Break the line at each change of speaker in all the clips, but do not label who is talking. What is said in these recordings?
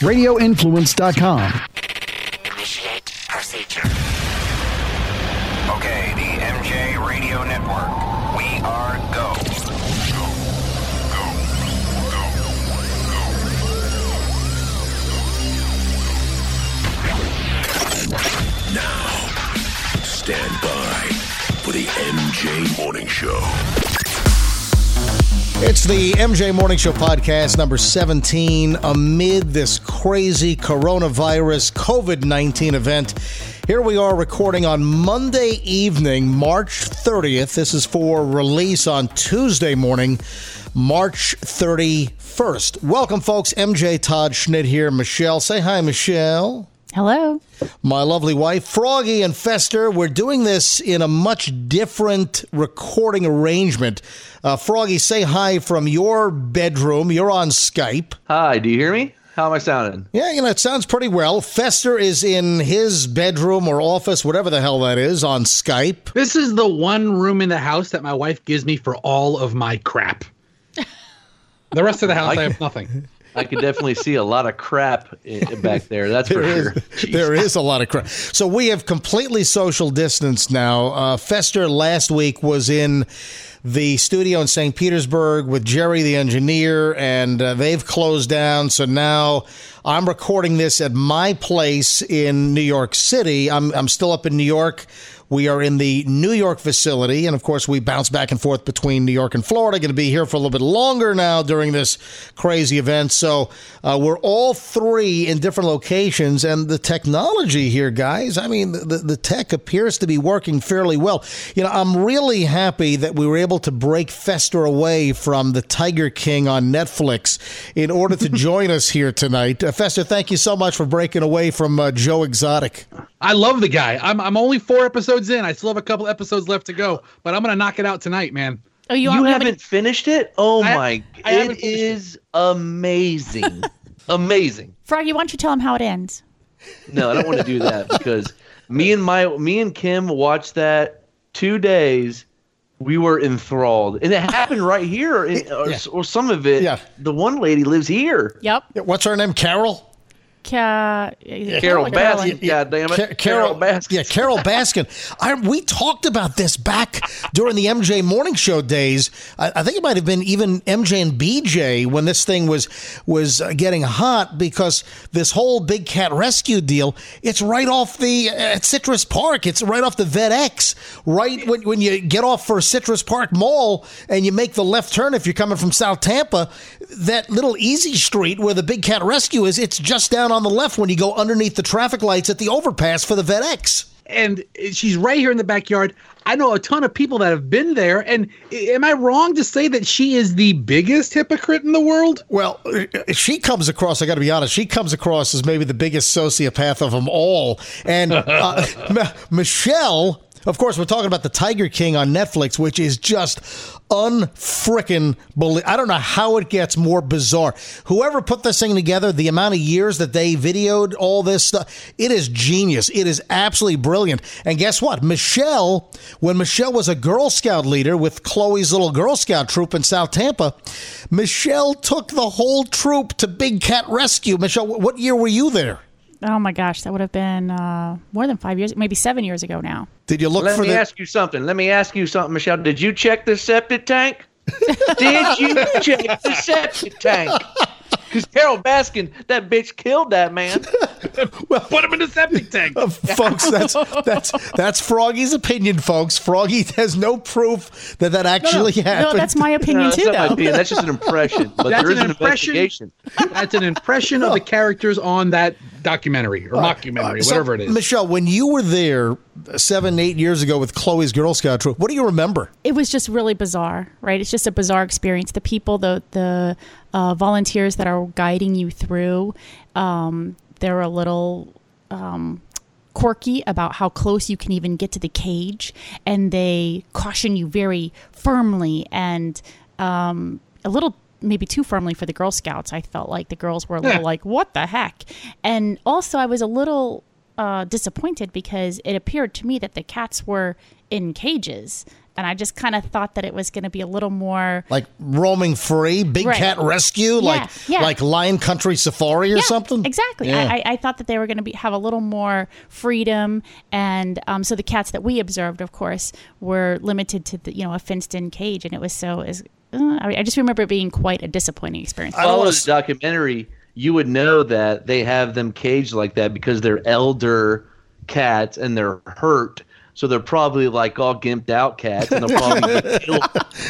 RadioInfluence.com.
Initiate procedure. Okay, the MJ Radio Network. We are go. Go, go, go, go.
Now, stand by for the MJ Morning Show.
It's the MJ Morning Show podcast number 17 amid this crazy coronavirus COVID 19 event. Here we are recording on Monday evening, March 30th. This is for release on Tuesday morning, March 31st. Welcome, folks. MJ Todd Schnitt here. Michelle, say hi, Michelle.
Hello.
My lovely wife, Froggy and Fester. We're doing this in a much different recording arrangement. Uh, Froggy, say hi from your bedroom. You're on Skype.
Hi, do you hear me? How am I sounding?
Yeah, you know, it sounds pretty well. Fester is in his bedroom or office, whatever the hell that is, on Skype.
This is the one room in the house that my wife gives me for all of my crap. The rest of the house, I, have nothing.
I could definitely see a lot of crap back there. That's for
There
sure.
is, there is a lot of crap. So we have completely social distance now. Uh, Fester last week was in the studio in St. Petersburg with Jerry, the engineer, and uh, they've closed down. So now I'm recording this at my place in New York City. I'm, I'm still up in New York. We are in the New York facility, and of course, we bounce back and forth between New York and Florida. Going to be here for a little bit longer now during this crazy event. So uh, we're all three in different locations, and the technology here, guys. I mean, the, the tech appears to be working fairly well. You know, I'm really happy that we were able to break Fester away from the Tiger King on Netflix in order to join us here tonight. Uh, Fester, thank you so much for breaking away from uh, Joe Exotic.
I love the guy. I'm I'm only four episodes in. I still have a couple episodes left to go, but I'm gonna knock it out tonight, man.
Oh, you,
You haven't finished it? Oh
I-
my!
I haven't
It
it.
is amazing, amazing.
Froggy, why don't you tell him how it ends?
No, I don't want to do that because me and my me and Kim watched that two days. We were enthralled, and it happened right here, in, or,
Yeah.
or some of it.
Yeah.
The one lady lives here.
Yep.
What's her name? Carol?
Ca-
Carol
Carolyn.
Baskin. God damn it.
Ca- Carol,
Baskin.
Yeah, Carol Baskin. I, we talked about this back during the MJ Morning Show days. I, I think it might have been even MJ and BJ when this thing was was uh, getting hot because this whole big cat rescue deal. It's right off the uh, at Citrus Park. It's right off the Vet X. Right when when you get off for Citrus Park Mall and you make the left turn if you're coming from South Tampa, that little easy street where the big cat rescue is. It's just down on the left when you go underneath the traffic lights at the overpass for the Vet X.
And she's right here in the backyard. I know a ton of people that have been there. And am I wrong to say that she is the biggest hypocrite in the world?
Well, she comes across, I got to be honest, she comes across as maybe the biggest sociopath of them all. And uh, M- Michelle, of course, we're talking about the Tiger King on Netflix, which is just unfrickin' believe. I don't know how it gets more bizarre. Whoever put this thing together, the amount of years that they videoed all this stuff, it is genius. It is absolutely brilliant. And guess what? Michelle, when Michelle was a Girl Scout leader with Chloe's little Girl Scout troop in South Tampa, Michelle took the whole troop to Big Cat Rescue. Michelle, what year were you there?
Oh my gosh, that would have been uh, more than five years, maybe seven years ago now.
Did you look
Let
for
me
the?
ask you something. Let me ask you something, Michelle. Did you check the septic tank? Did you check the septic tank? Because Carole Baskin, that bitch killed that man.
well, Put him in the septic tank.
folks, that's that's that's Froggy's opinion, folks. Froggy has no proof that that actually
No,
happened.
No, that's my
No,
opinion
that's
too, though.
opinion. That's just an impression. But
That's
there is
an
an,
impression.
investigation.
That's an impression of the characters on that documentary or mockumentary,
So,
whatever it is.
Michelle, when you were there seven, eight years ago with Chloe's Girl Scout troop, what do you remember?
it was just really bizarre, right? It's just a bizarre experience. The people, the the uh, volunteers that are guiding you through, um, they're a little um, quirky about how close you can even get to the cage, and they caution you very firmly and um, a little maybe too firmly for the Girl Scouts. I felt like the girls were a little like, "What the heck?" And also, I was a little uh, disappointed because it appeared to me that the cats were in cages and I just kind of thought that it was going to be a little more
Like roaming free, big
Right.
cat rescue, like
yeah.
like Lion Country Safari or
Yeah,
something.
Exactly.
Yeah.
I, I, thought that they were going to be have a little more freedom, and um, so the cats that we observed, of course, were limited to the you know a fenced-in cage, and it was so is. Uh, I, I just remember it being quite a disappointing experience.
I don't
follow
wanna
the documentary, you would know that they have them caged like that because they're elder cats and they're hurt. So they're probably like all gimped out cats, and they'll probably get killed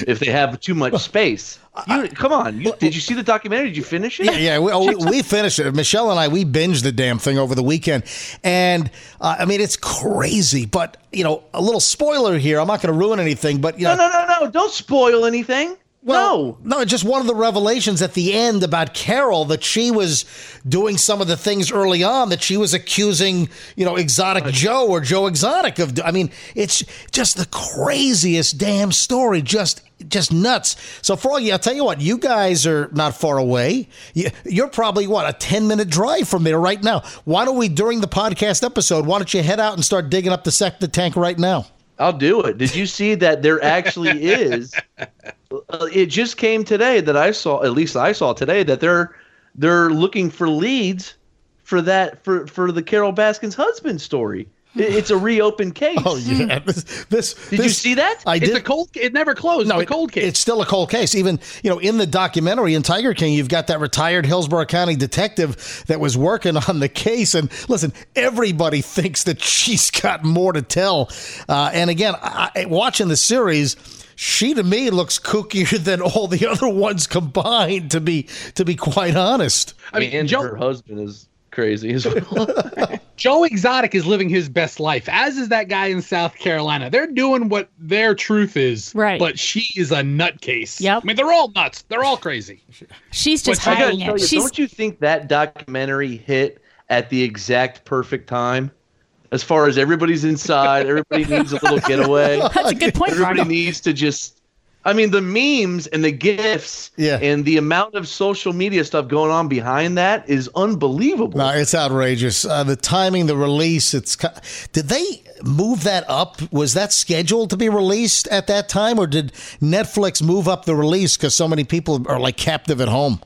if they have too much space. You, come on, you, did you see the documentary? Did you finish it?
Yeah, yeah, we, oh, we, we finished it. Michelle and I, we binged the damn thing over the weekend, and uh, I mean, it's crazy. But you know, a little spoiler here. I'm not going to ruin anything, but you know,
No, no, no, no! Don't spoil anything.
Well, no, just one of the revelations at the end about Carol that she was doing some of the things early on that she was accusing, you know, Exotic Joe or Joe Exotic of. I mean, it's just the craziest damn story. Just, just nuts. So, Froggy, I'll tell you what, you guys are not far away. You- You're probably what a ten minute drive from there right now. Why don't we, during the podcast episode, why don't you head out and start digging up the septic tank right now?
I'll do it. Did you see that there actually is? It just came today that I saw. At least I saw today that they're they're looking for leads for that for for the Carole Baskin's husband story. It's a reopened case.
Oh yeah, this. this
Did you see that?
I did.
It's a cold. It never closed.
No,
it's a cold case.
It's still a cold case. Even you know, in the documentary in Tiger King, you've got that retired Hillsborough County detective that was working on the case. And listen, everybody thinks that she's got more to tell. Uh, and again, I- watching the series. She to me looks kookier than all the other ones combined. To be to be quite honest,
I mean,
and
Joe,
her husband is crazy as well.
Joe Exotic is living his best life, as is that guy in South Carolina. They're doing what their truth is,
Right.
But she is a nutcase.
Yep.
I mean, they're all nuts. They're all crazy.
She's just
I gotta
hiding it.
you,
She's
don't you think that documentary hit at the exact perfect time? As far as everybody's inside, everybody needs a little getaway.
that's a good point,
Everybody
Ronnie.
needs to just. I mean, the memes and the gifs
Yeah.
and the amount of social media stuff going on behind that is unbelievable.
no, it's outrageous. Uh, the timing, the release. It's did they move that up? Was that scheduled to be released at that time, or did Netflix move up the release because so many people are like captive at home?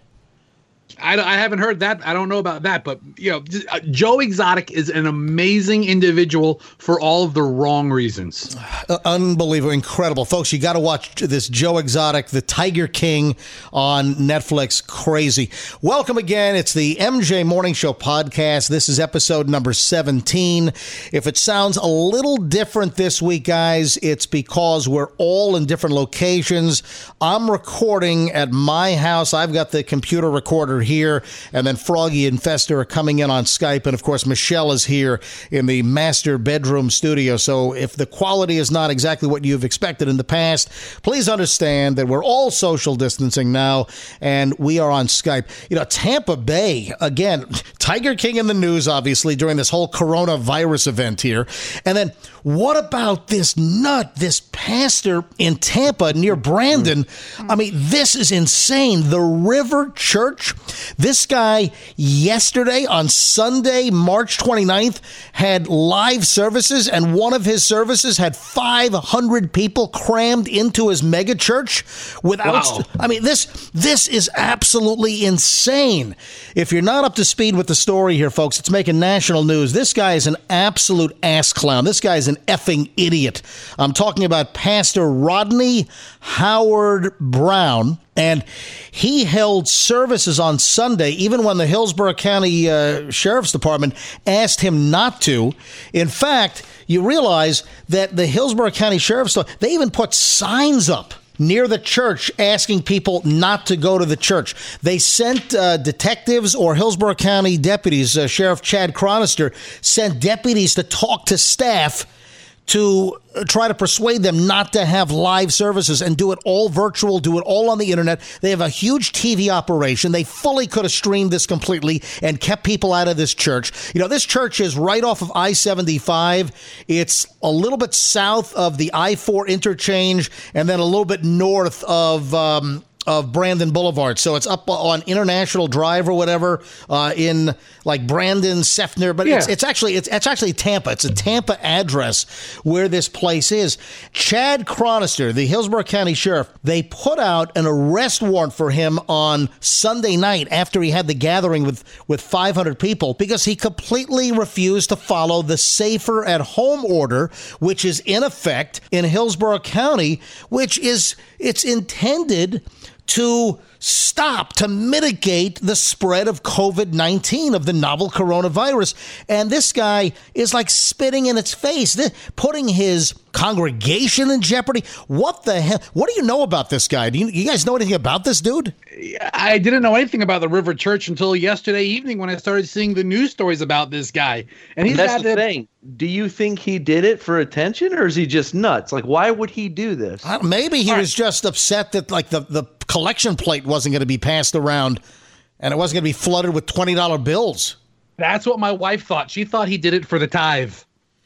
I, I haven't heard that. I don't know about that, but you know, uh, Joe Exotic is an amazing individual for all of the wrong reasons.
Uh, unbelievable, incredible, folks! You got to watch this Joe Exotic, the Tiger King, on Netflix. Crazy. Welcome again. It's the MJ Morning Show podcast. This is episode number seventeen. If it sounds a little different this week, guys, it's because we're all in different locations. I'm recording at my house. I've got the computer recorder here, and then Froggy and Fester are coming in on Skype, and of course Michelle is here in the master bedroom studio. So if the quality is not exactly what you've expected in the past, please understand that we're all social distancing now, and we are on Skype. You know, Tampa Bay again, Tiger King in the news, obviously during this whole coronavirus event here, and then what about this nut, this pastor in Tampa near Brandon? Mm-hmm. I mean, this is insane. The River Church, this guy yesterday on Sunday, March 29th, had live services, and one of his services had 500 people crammed into his mega church without.
Wow.
I mean, this this is absolutely insane. If you're not up to speed with the story here, folks, it's making national news. This guy is an absolute ass clown. This guy is an effing idiot. I'm talking about Pastor Rodney Howard-Browne. And he held services on Sunday, even when the Hillsborough County uh, Sheriff's Department asked him not to. In fact, you realize that the Hillsborough County Sheriff's they even put signs up near the church asking people not to go to the church. They sent uh, detectives or Hillsborough County deputies, uh, Sheriff Chad Chronister sent deputies to talk to staff to uh, try to persuade them not to have live services and do it all virtual, do it all on the internet. They have a huge TV operation. They fully could have streamed this completely and kept people out of this church. You know, this church is right off of I 75. It's a little bit south of the I 4 interchange and then a little bit north of. Um, of Brandon Boulevard. So it's up on International Drive or whatever uh, in like Brandon, Seffner, but it's, it's actually it's, it's actually Tampa. It's a Tampa address where this place is. Chad Chronister, the Hillsborough County Sheriff, they put out an arrest warrant for him on Sunday night after he had the gathering with with 500 people because he completely refused to follow the safer at home order, which is in effect in Hillsborough County, which is it's intended to stop, to mitigate the spread of COVID 19, of the novel coronavirus. And this guy is like spitting in its face, putting his congregation in jeopardy. What the hell? What do you know about this guy? Do you, you guys know anything about this dude?
I didn't know anything about the River Church until yesterday evening when I started seeing the news stories about this guy. And he's
That's the
to-
thing. Do you think he did it for attention, or is he just nuts? Like, why would he do this?
I don't- Maybe he was just upset that like the, the collection plate wasn't going to be passed around and it wasn't going to be flooded with $20 bills.
That's what my wife thought. She thought he did it for the tithe.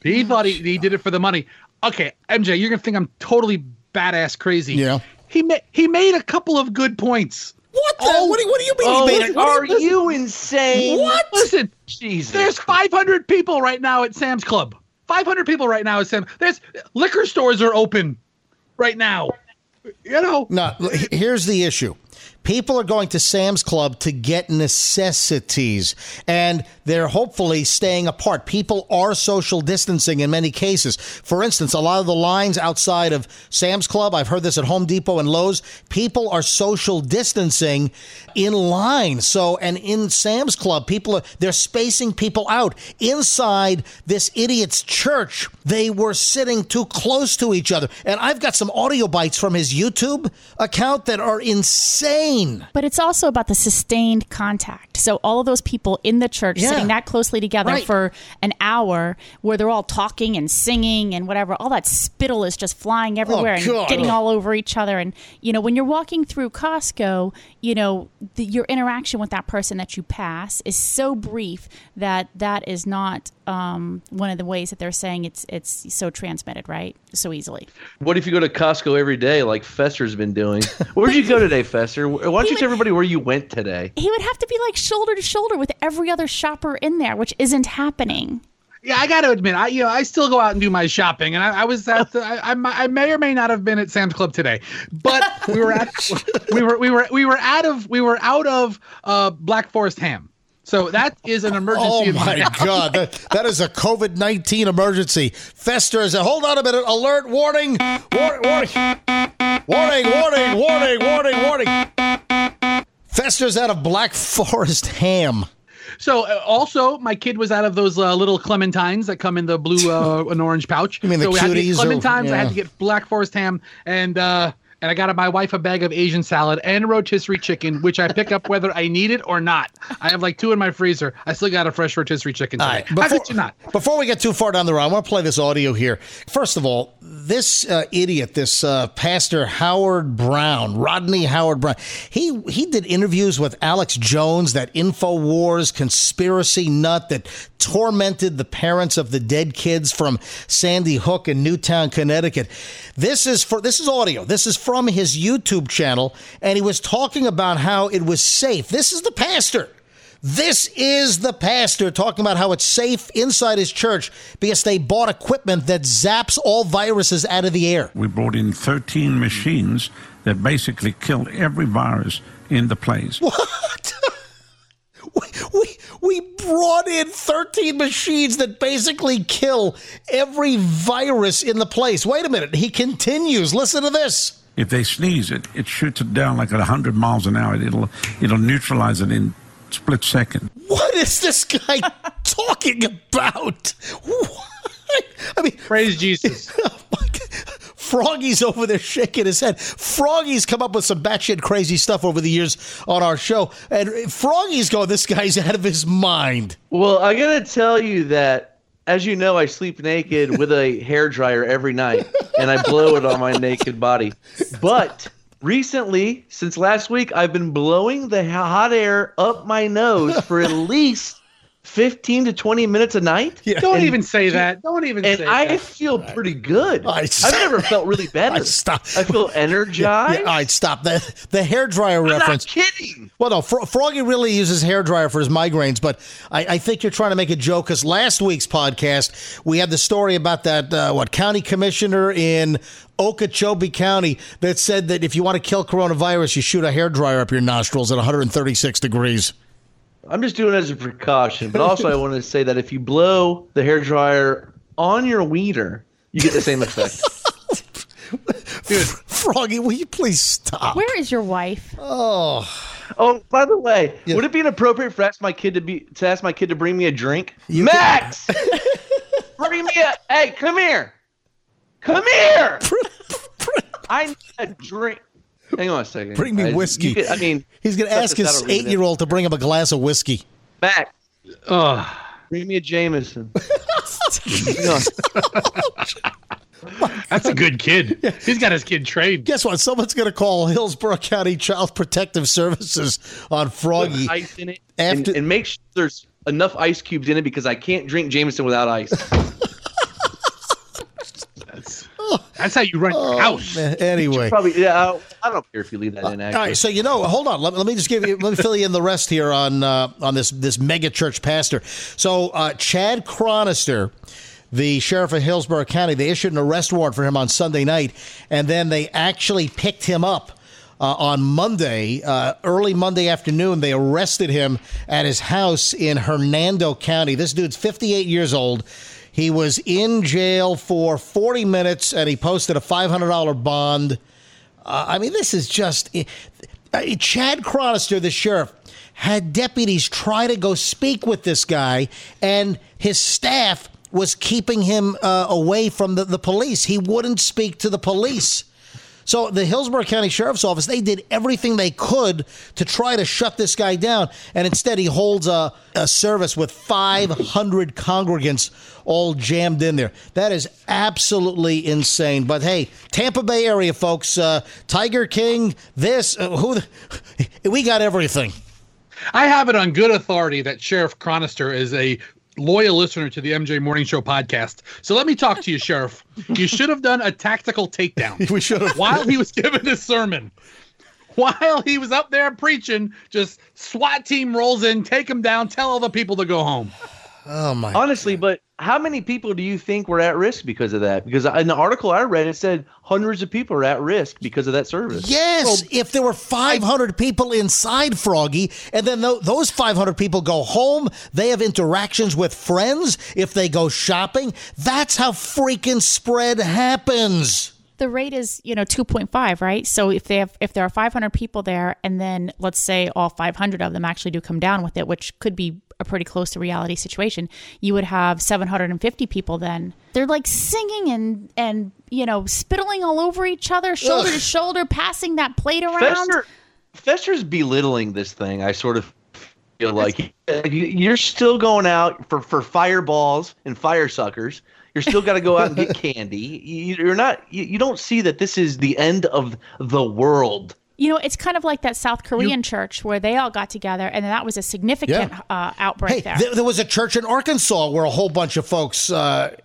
He thought he, he did it for the money. Okay, MJ, you're gonna think I'm totally badass crazy.
Yeah.
He made he made a couple of good points.
What the? Oh. what, do you, what do you mean
Oh,
he made it?
are you insane?
What? Listen,
Jesus.
there's 500 people right now at Sam's Club. 500 people right now at Sam. There's liquor stores are open right now. You know,
No, here's the issue. People are going to Sam's Club to get necessities, and they're hopefully staying apart. People are social distancing in many cases. For instance, a lot of the lines outside of Sam's Club, I've heard this at Home Depot and Lowe's, people are social distancing in line. So, and in Sam's Club, people are, they're spacing people out. Inside this idiot's church, they were sitting too close to each other. And I've got some audio bites from his YouTube account that are insane.
But it's also about the sustained contact. So all of those people in the church
Yeah.
Sitting that closely together
Right.
for an hour where they're all talking and singing and whatever, all that spittle is just flying everywhere and
Oh, God.
getting all over each other. And, you know, when you're walking through Costco, you know, the, your interaction with that person that you pass is so brief that that is not um, one of the ways that they're saying it's it's so transmitted, right? So easily.
What if you go to Costco every day, like Fester's been doing? Where'd you go today, Fester? Why don't you
would-
tell everybody where you went today?
He would have to be like shoulder to shoulder with every other shopper shopper in there, which isn't happening.
Yeah, I got to admit, I you know I still go out and do my shopping, and I, I was at the, I, I, I may or may not have been at Sam's Club today, but we were at we were we were we were out of we were out of uh, Black Forest ham. So that is an emergency.
Oh my now. god, that, that is a COVID nineteen emergency. Fester is a hold on a minute. Alert! Warning! War, warning! Warning! Warning! Warning! Warning! Warning! Fester's out of Black Forest ham.
So uh, also, my kid was out of those uh, little clementines that come in the blue uh, and orange pouch.
You mean the
so we had to get
cuties or-
clementines. I had to get Black Forest ham, and uh, and I got my wife a bag of Asian salad and rotisserie chicken, which I pick up whether I need it or not. I have like two in my freezer. I still got a fresh rotisserie chicken
All
today.
right,
How could you not?
Before we get too far down the road, I want to play this audio here. First of all, this uh, idiot, this uh, Pastor Howard-Browne, Rodney Howard-Browne, he he did interviews with Alex Jones, that Infowars conspiracy nut that tormented the parents of the dead kids from Sandy Hook in Newtown, Connecticut. This is for this is audio. This is from his YouTube channel, and he was talking about how it was safe. This is the pastor. This is the pastor talking about how it's safe inside his church because they bought equipment that zaps all viruses out of the air.
We brought in 13 machines that basically killed every virus in the place.
What? we, we, we brought in 13 machines that basically kill every virus in the place. Wait a minute. He continues. Listen to this.
If they sneeze it, it shoots it down like at 100 miles an hour. It'll it'll neutralize it in split second.
What is this guy talking about? What? I mean,
Praise Jesus.
Oh Froggy's over there shaking his head. Froggy's come up with some batshit crazy stuff over the years on our show. And Froggy's going, this guy's out of his mind.
Well, I gotta tell you that, as you know, I sleep naked with a hair dryer every night, and I blow it on my naked body. But recently, since last week, I've been blowing the hot air up my nose for at least 15 to 20 minutes a night.
Don't
And-
even say that. Don't even
And
say
I
that.
feel pretty good.
I-
I've never felt really better.
I stop.
I feel energized.
Yeah, all right, stop. The the hair dryer
I'm
reference.
not kidding.
Well, no, Fro- Froggy really uses hair dryer for his migraines, but I, I think you're trying to make a joke because last week's podcast we had the story about that uh, what county commissioner in Okeechobee County that said that if you want to kill coronavirus, you shoot a hair dryer up your nostrils at 136 degrees.
I'm just doing it as a precaution, but also I want to say that if you blow the hair dryer on your wiener, you get the same effect.
Dude, Froggy, will you please stop?
Where is your wife?
oh, oh. by the way, would it be inappropriate for ask my kid to be to ask my kid to bring me a drink? Max, bring me a. Hey, come here, come here. I need a drink. Hang on a second.
Bring me
uh,
whiskey.
You could- I mean,
He's going to ask his
or leave it in.
eight year old to bring him a glass of whiskey.
Max,
Ugh.
bring me a Jameson. Hang on.
That's a good kid. He's got his kid trained.
Guess what? Someone's going to call Hillsborough County Child Protective Services on Froggy.
Put ice in it, and,
After-
and make sure there's enough ice cubes in it because I can't drink Jameson without ice.
That's how you run your house.
Anyway.
Probably, yeah. I, I don't care if you leave that in.
All
Actually,
right, so you know, hold on. Let, let me just give you, let me fill you in the rest here on uh, on this this mega church pastor. So uh, Chad Chronister the sheriff of Hillsborough County, they issued an arrest warrant for him on Sunday night, and then they actually picked him up. Uh, on Monday, uh, early Monday afternoon, they arrested him at his house in Hernando County. This dude's 58 years old. He was in jail for 40 minutes and he posted a $500 bond. Uh, I mean, this is just. Uh, Chad Chronister, the sheriff, had deputies try to go speak with this guy, and his staff was keeping him uh, away from the, the police. He wouldn't speak to the police. So the Hillsborough County Sheriff's Office, they did everything they could to try to shut this guy down, and instead he holds a, a service with 500 congregants all jammed in there. That is absolutely insane. But hey, Tampa Bay area folks, uh, Tiger King, this, uh, who, the, we got everything.
I have it on good authority that Sheriff Chronister is a loyal listener to the MJ Morning Show podcast. So let me talk to you, Sheriff. You should have done a tactical takedown.
We should have.
while he was giving his sermon. While he was up there preaching, just SWAT team rolls in, take him down, tell all the people to go home.
Oh my.
honestly, but how many people do you think were at risk because of that? Because in the article I read, it said hundreds of people are at risk because of that service.
Yes, if there were 500 people inside Froggy, and then tho- those 500 people go home, they have interactions with friends, if they go shopping, that's how freaking spread happens.
the rate is you know 2.5 right so if they have if there are 500 people there and then let's say all 500 of them actually do come down with it which could be a pretty close to reality situation you would have 750 people then they're like singing and and you know spittling all over each other shoulder to shoulder passing that plate around
Fester, Fester's belittling this thing. I sort of feel like you're still going out for for fireballs and fire suckers. You're still got to go out and get candy. You- You're not. You, you don't see that this is the end of the world.
You know it's kind of like that south korean church where they all got together and that was a significant
Yeah.
uh, outbreak
Hey,
there
there, there was a church in Arkansas where a whole bunch of folks uh,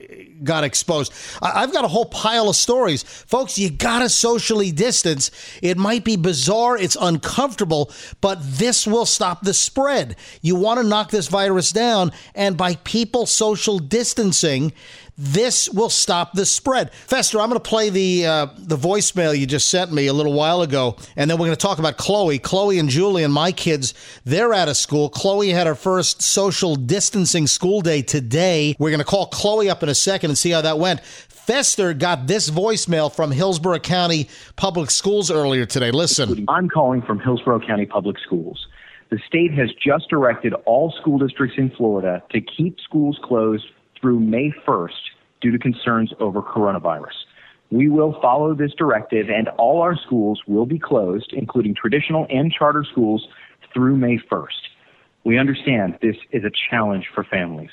got exposed. I, I've got a whole pile of stories. Folks, you got to socially distance. It might be bizarre, it's uncomfortable, but this will stop the spread. You want to knock this virus down, and by people social distancing, this will stop the spread. Fester, I'm going to play the uh, the voicemail you just sent me a little while ago, and then we're going to talk about Chloe. Chloe and Julie and my kids, they're out of school. Chloe had her first social distancing school day today. We're going to call Chloe up in a second and see how that went. Fester got this voicemail from Hillsborough County Public Schools earlier today. Listen.
I'm calling from Hillsborough County Public Schools. The state has just directed all school districts in Florida to keep schools closed through May 1st due to concerns over coronavirus. We will follow this directive and all our schools will be closed, including traditional and charter schools, through May 1st. We understand this is a challenge for families,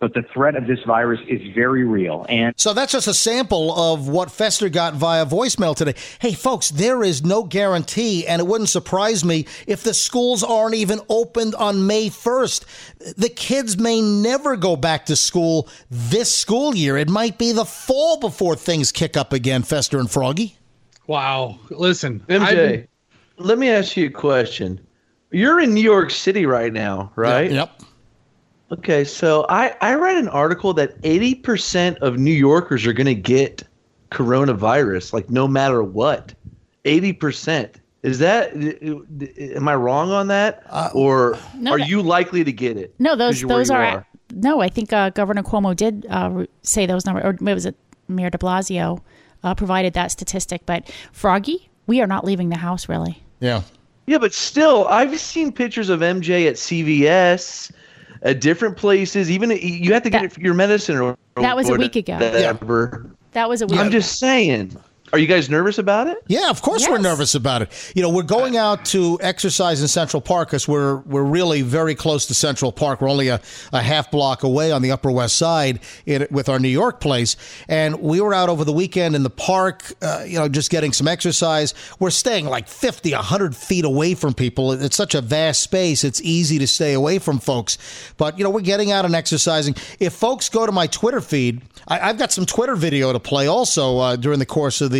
but the threat of this virus is very real. And
So that's just a sample of what Fester got via voicemail today. Hey, folks, there is no guarantee, and it wouldn't surprise me if the schools aren't even opened on May 1st. The kids may never go back to school this school year. It might be the fall before things kick up again, Fester and Froggy.
Wow. Listen,
MJ,
been-
let me ask you a question. You're in New York City right now, right?
Yep.
Okay, so I, I read an article that 80% of New Yorkers are going to get coronavirus, like no matter what. 80%. Is that, am I wrong on that? or
No,
are
that-
you likely to get it?
No, those
you're
those are, no. I think uh, Governor Cuomo did uh, say those numbers, or maybe it was it Mayor De Blasio uh, provided that statistic. But Froggy, we are not leaving the house really.
Yeah.
Yeah, but still, I've seen pictures of MJ at CVS, at different places. Even you have to get
That-
it for your medicine or
That was a week ago.
Whatever.
That was a week.
I'm just saying. Are you guys nervous about it?
Yeah, of course we're nervous about it. You know, we're going out to exercise in Central Park because we're we're really very close to Central Park. We're only a, a half block away on the Upper West Side in, with our New York place, and we were out over the weekend in the park. Uh, you know, just getting some exercise. We're staying like 50, 100 feet away from people. It's such a vast space. It's easy to stay away from folks. But you know, we're getting out and exercising. If folks go to my Twitter feed, I, I've got some Twitter video to play also uh, during the course of the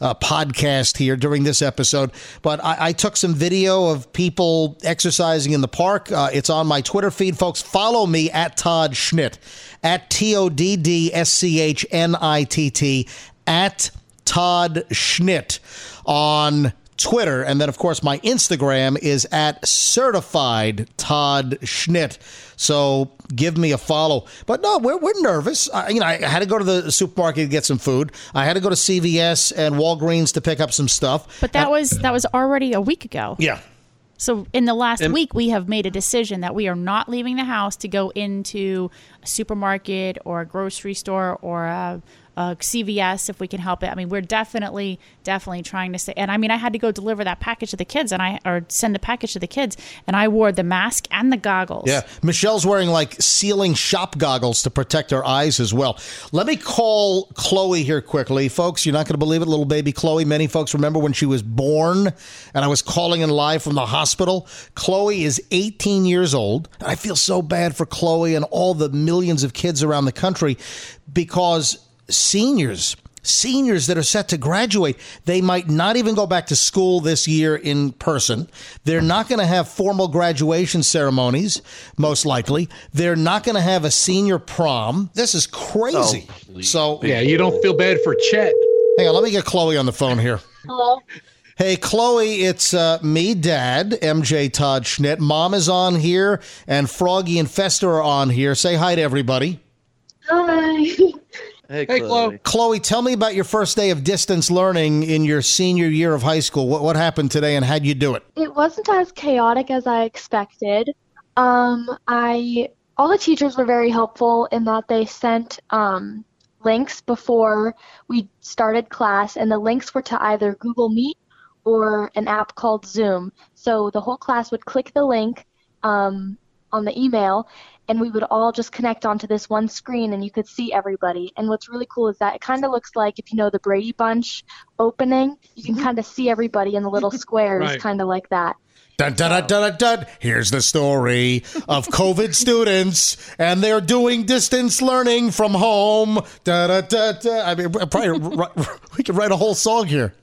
uh, podcast here during this episode. But I, I took some video of people exercising in the park. Uh, it's on my Twitter feed, folks. Follow me at Todd Schnitt, at T O D D S C H N I T T, at Todd Schnitt on Twitter. And then, of course, my Instagram is at certified Todd Schnitt. So give me a follow. But no, we're, we're nervous. I, you know, I had to go to the supermarket to get some food. I had to go to CVS and Walgreens to pick up some stuff.
but that was that was already a week ago.
Yeah.
So in the last week, we have made a decision that we are not leaving the house to go into a supermarket or a grocery store or a, Uh, a CVS if we can help it. I mean, we're definitely, definitely trying to say. And I mean, I had to go deliver that package to the kids, and I or send the package to the kids, and I wore the mask and the goggles.
Yeah, Michelle's wearing like ceiling shop goggles to protect her eyes as well. Let me call Chloe here quickly, folks. You're not going to believe it, little baby Chloe. Many folks remember when she was born, and I was calling in live from the hospital. Chloe is 18 years old, and I feel so bad for Chloe and all the millions of kids around the country because seniors seniors that are set to graduate, they might not even go back to school this year in person. They're not going to have formal graduation ceremonies, most likely. They're not going to have a senior prom. This is crazy. so,
yeah, you don't feel bad for Chet.
hang on, let me get Chloe on the phone here.
Hello.
Hey, Chloe, it's uh, me, Dad, MJ Todd Schnitt. Mom is on here, and Froggy and Fester are on here. Say hi to everybody.
Hi.
Hey,
Hey,
Chloe.
Chloe.
Chloe, tell me about your first day of distance learning in your senior year of high school. What, what happened today and how'd you do it?
It wasn't as chaotic as I expected. Um, I all the teachers were very helpful in that they sent um, links before we started class, and the links were to either Google Meet or an app called Zoom. So the whole class would click the link um, on the email, and we would all just connect onto this one screen, and you could see everybody. And what's really cool is that it kind of looks like if you know the Brady Bunch opening, you can mm-hmm. kind of see everybody in the little squares,
Right.
kind of like that.
Dun, dun, dun, dun, dun, dun. Here's the story of COVID students, and they're doing distance learning from home. Da, da, da, da. I mean, probably we could write a whole song here.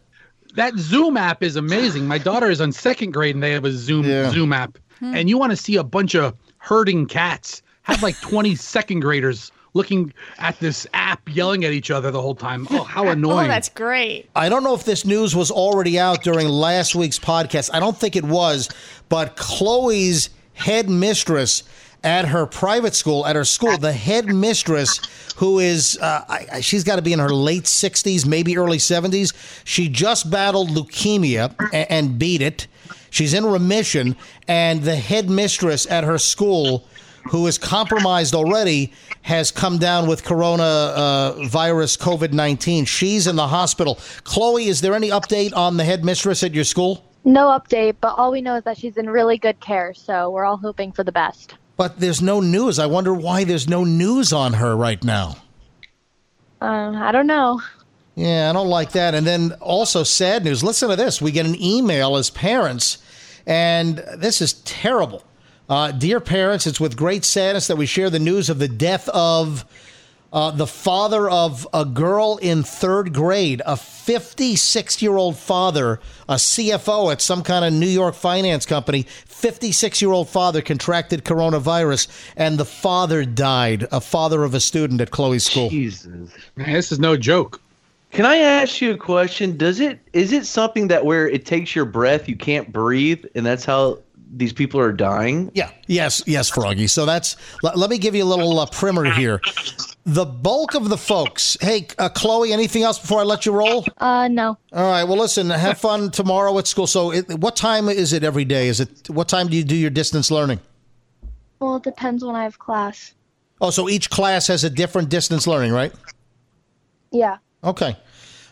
That Zoom app is amazing. My daughter is on second grade and they have a Zoom
Yeah.
Zoom app. Hmm. And you want to see a bunch of herding cats. Have like 20 second graders looking at this app yelling at each other the whole time. Oh, how annoying.
Oh, that's great.
I don't know if this news was already out during last week's podcast. I don't think it was, but Chloe's headmistress at her private school, at her school, the headmistress, who is, uh, I, I- she's got to be in her late 60s, maybe early 70s. She just battled leukemia and, and beat it. She's in remission, and the headmistress at her school who is compromised already, has come down with corona uh, virus COVID 19. She's in the hospital. Chloe, is there any update on the headmistress at your school?
No update, but all we know is that she's in really good care, so we're all hoping for the best.
But there's no news. I wonder why there's no news on her right now.
Um, I don't know.
Yeah, I don't like that. And then also sad news. Listen to this. We get an email as parents, and this is terrible. Uh, dear parents, it's with great sadness that we share the news of the death of uh, the father of a girl in third grade, a 56 year old father, a CFO at some kind of New York finance company. 56 year old father contracted coronavirus, and the father died, a father of a student at Chloe's school.
Jesus.
Man, this is no joke.
Can I ask you a question? Does it is it something that where it takes your breath, you can't breathe, and that's how these people are dying?
Yeah. Yes. Yes, Froggy. So that's. Let, let me give you a little uh, primer here. The bulk of the folks. Hey, uh, Chloe. Anything else before I let you roll?
Uh, no.
All right. Well, listen. Have fun tomorrow at school. So, it, what time is it every day? Is it what time do you do your distance learning?
Well, it depends when I have class.
Oh, so each class has a different distance learning, right?
Yeah.
Okay.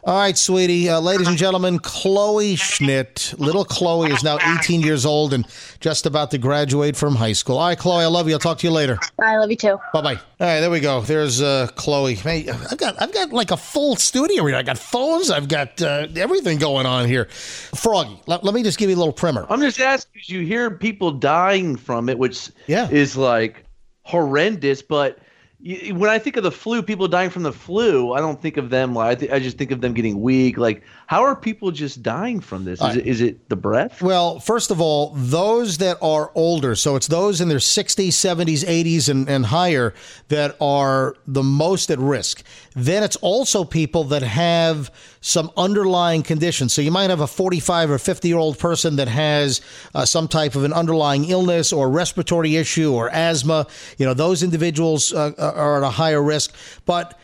All right, sweetie. Uh, ladies and gentlemen, Chloe Schnitt. Little Chloe is now 18 years old and just about to graduate from high school. All right, Chloe, I love you. I'll talk to you later.
I love you too.
Bye bye. All right, there we go. There's uh, Chloe. Hey, I've got I've got like a full studio here. I got phones. I've got uh, everything going on here. Froggy, let, let me just give you a little primer.
I'm just asking because you hear people dying from it, which
Yeah.
is like horrendous. But you, when I think of the flu, people dying from the flu, I don't think of them like I, th- I just think of them getting weak. Like, how are people just dying from this? Is, it,
right.
is it the breath?
Well, first of all, those that are older, so it's those in their 60s, 70s, 80s, and, and higher that are the most at risk. Then it's also people that have some underlying conditions. So you might have a 45 or 50 year old person that has uh, some type of an underlying illness or respiratory issue or asthma. You know, those individuals uh, are at a higher risk. But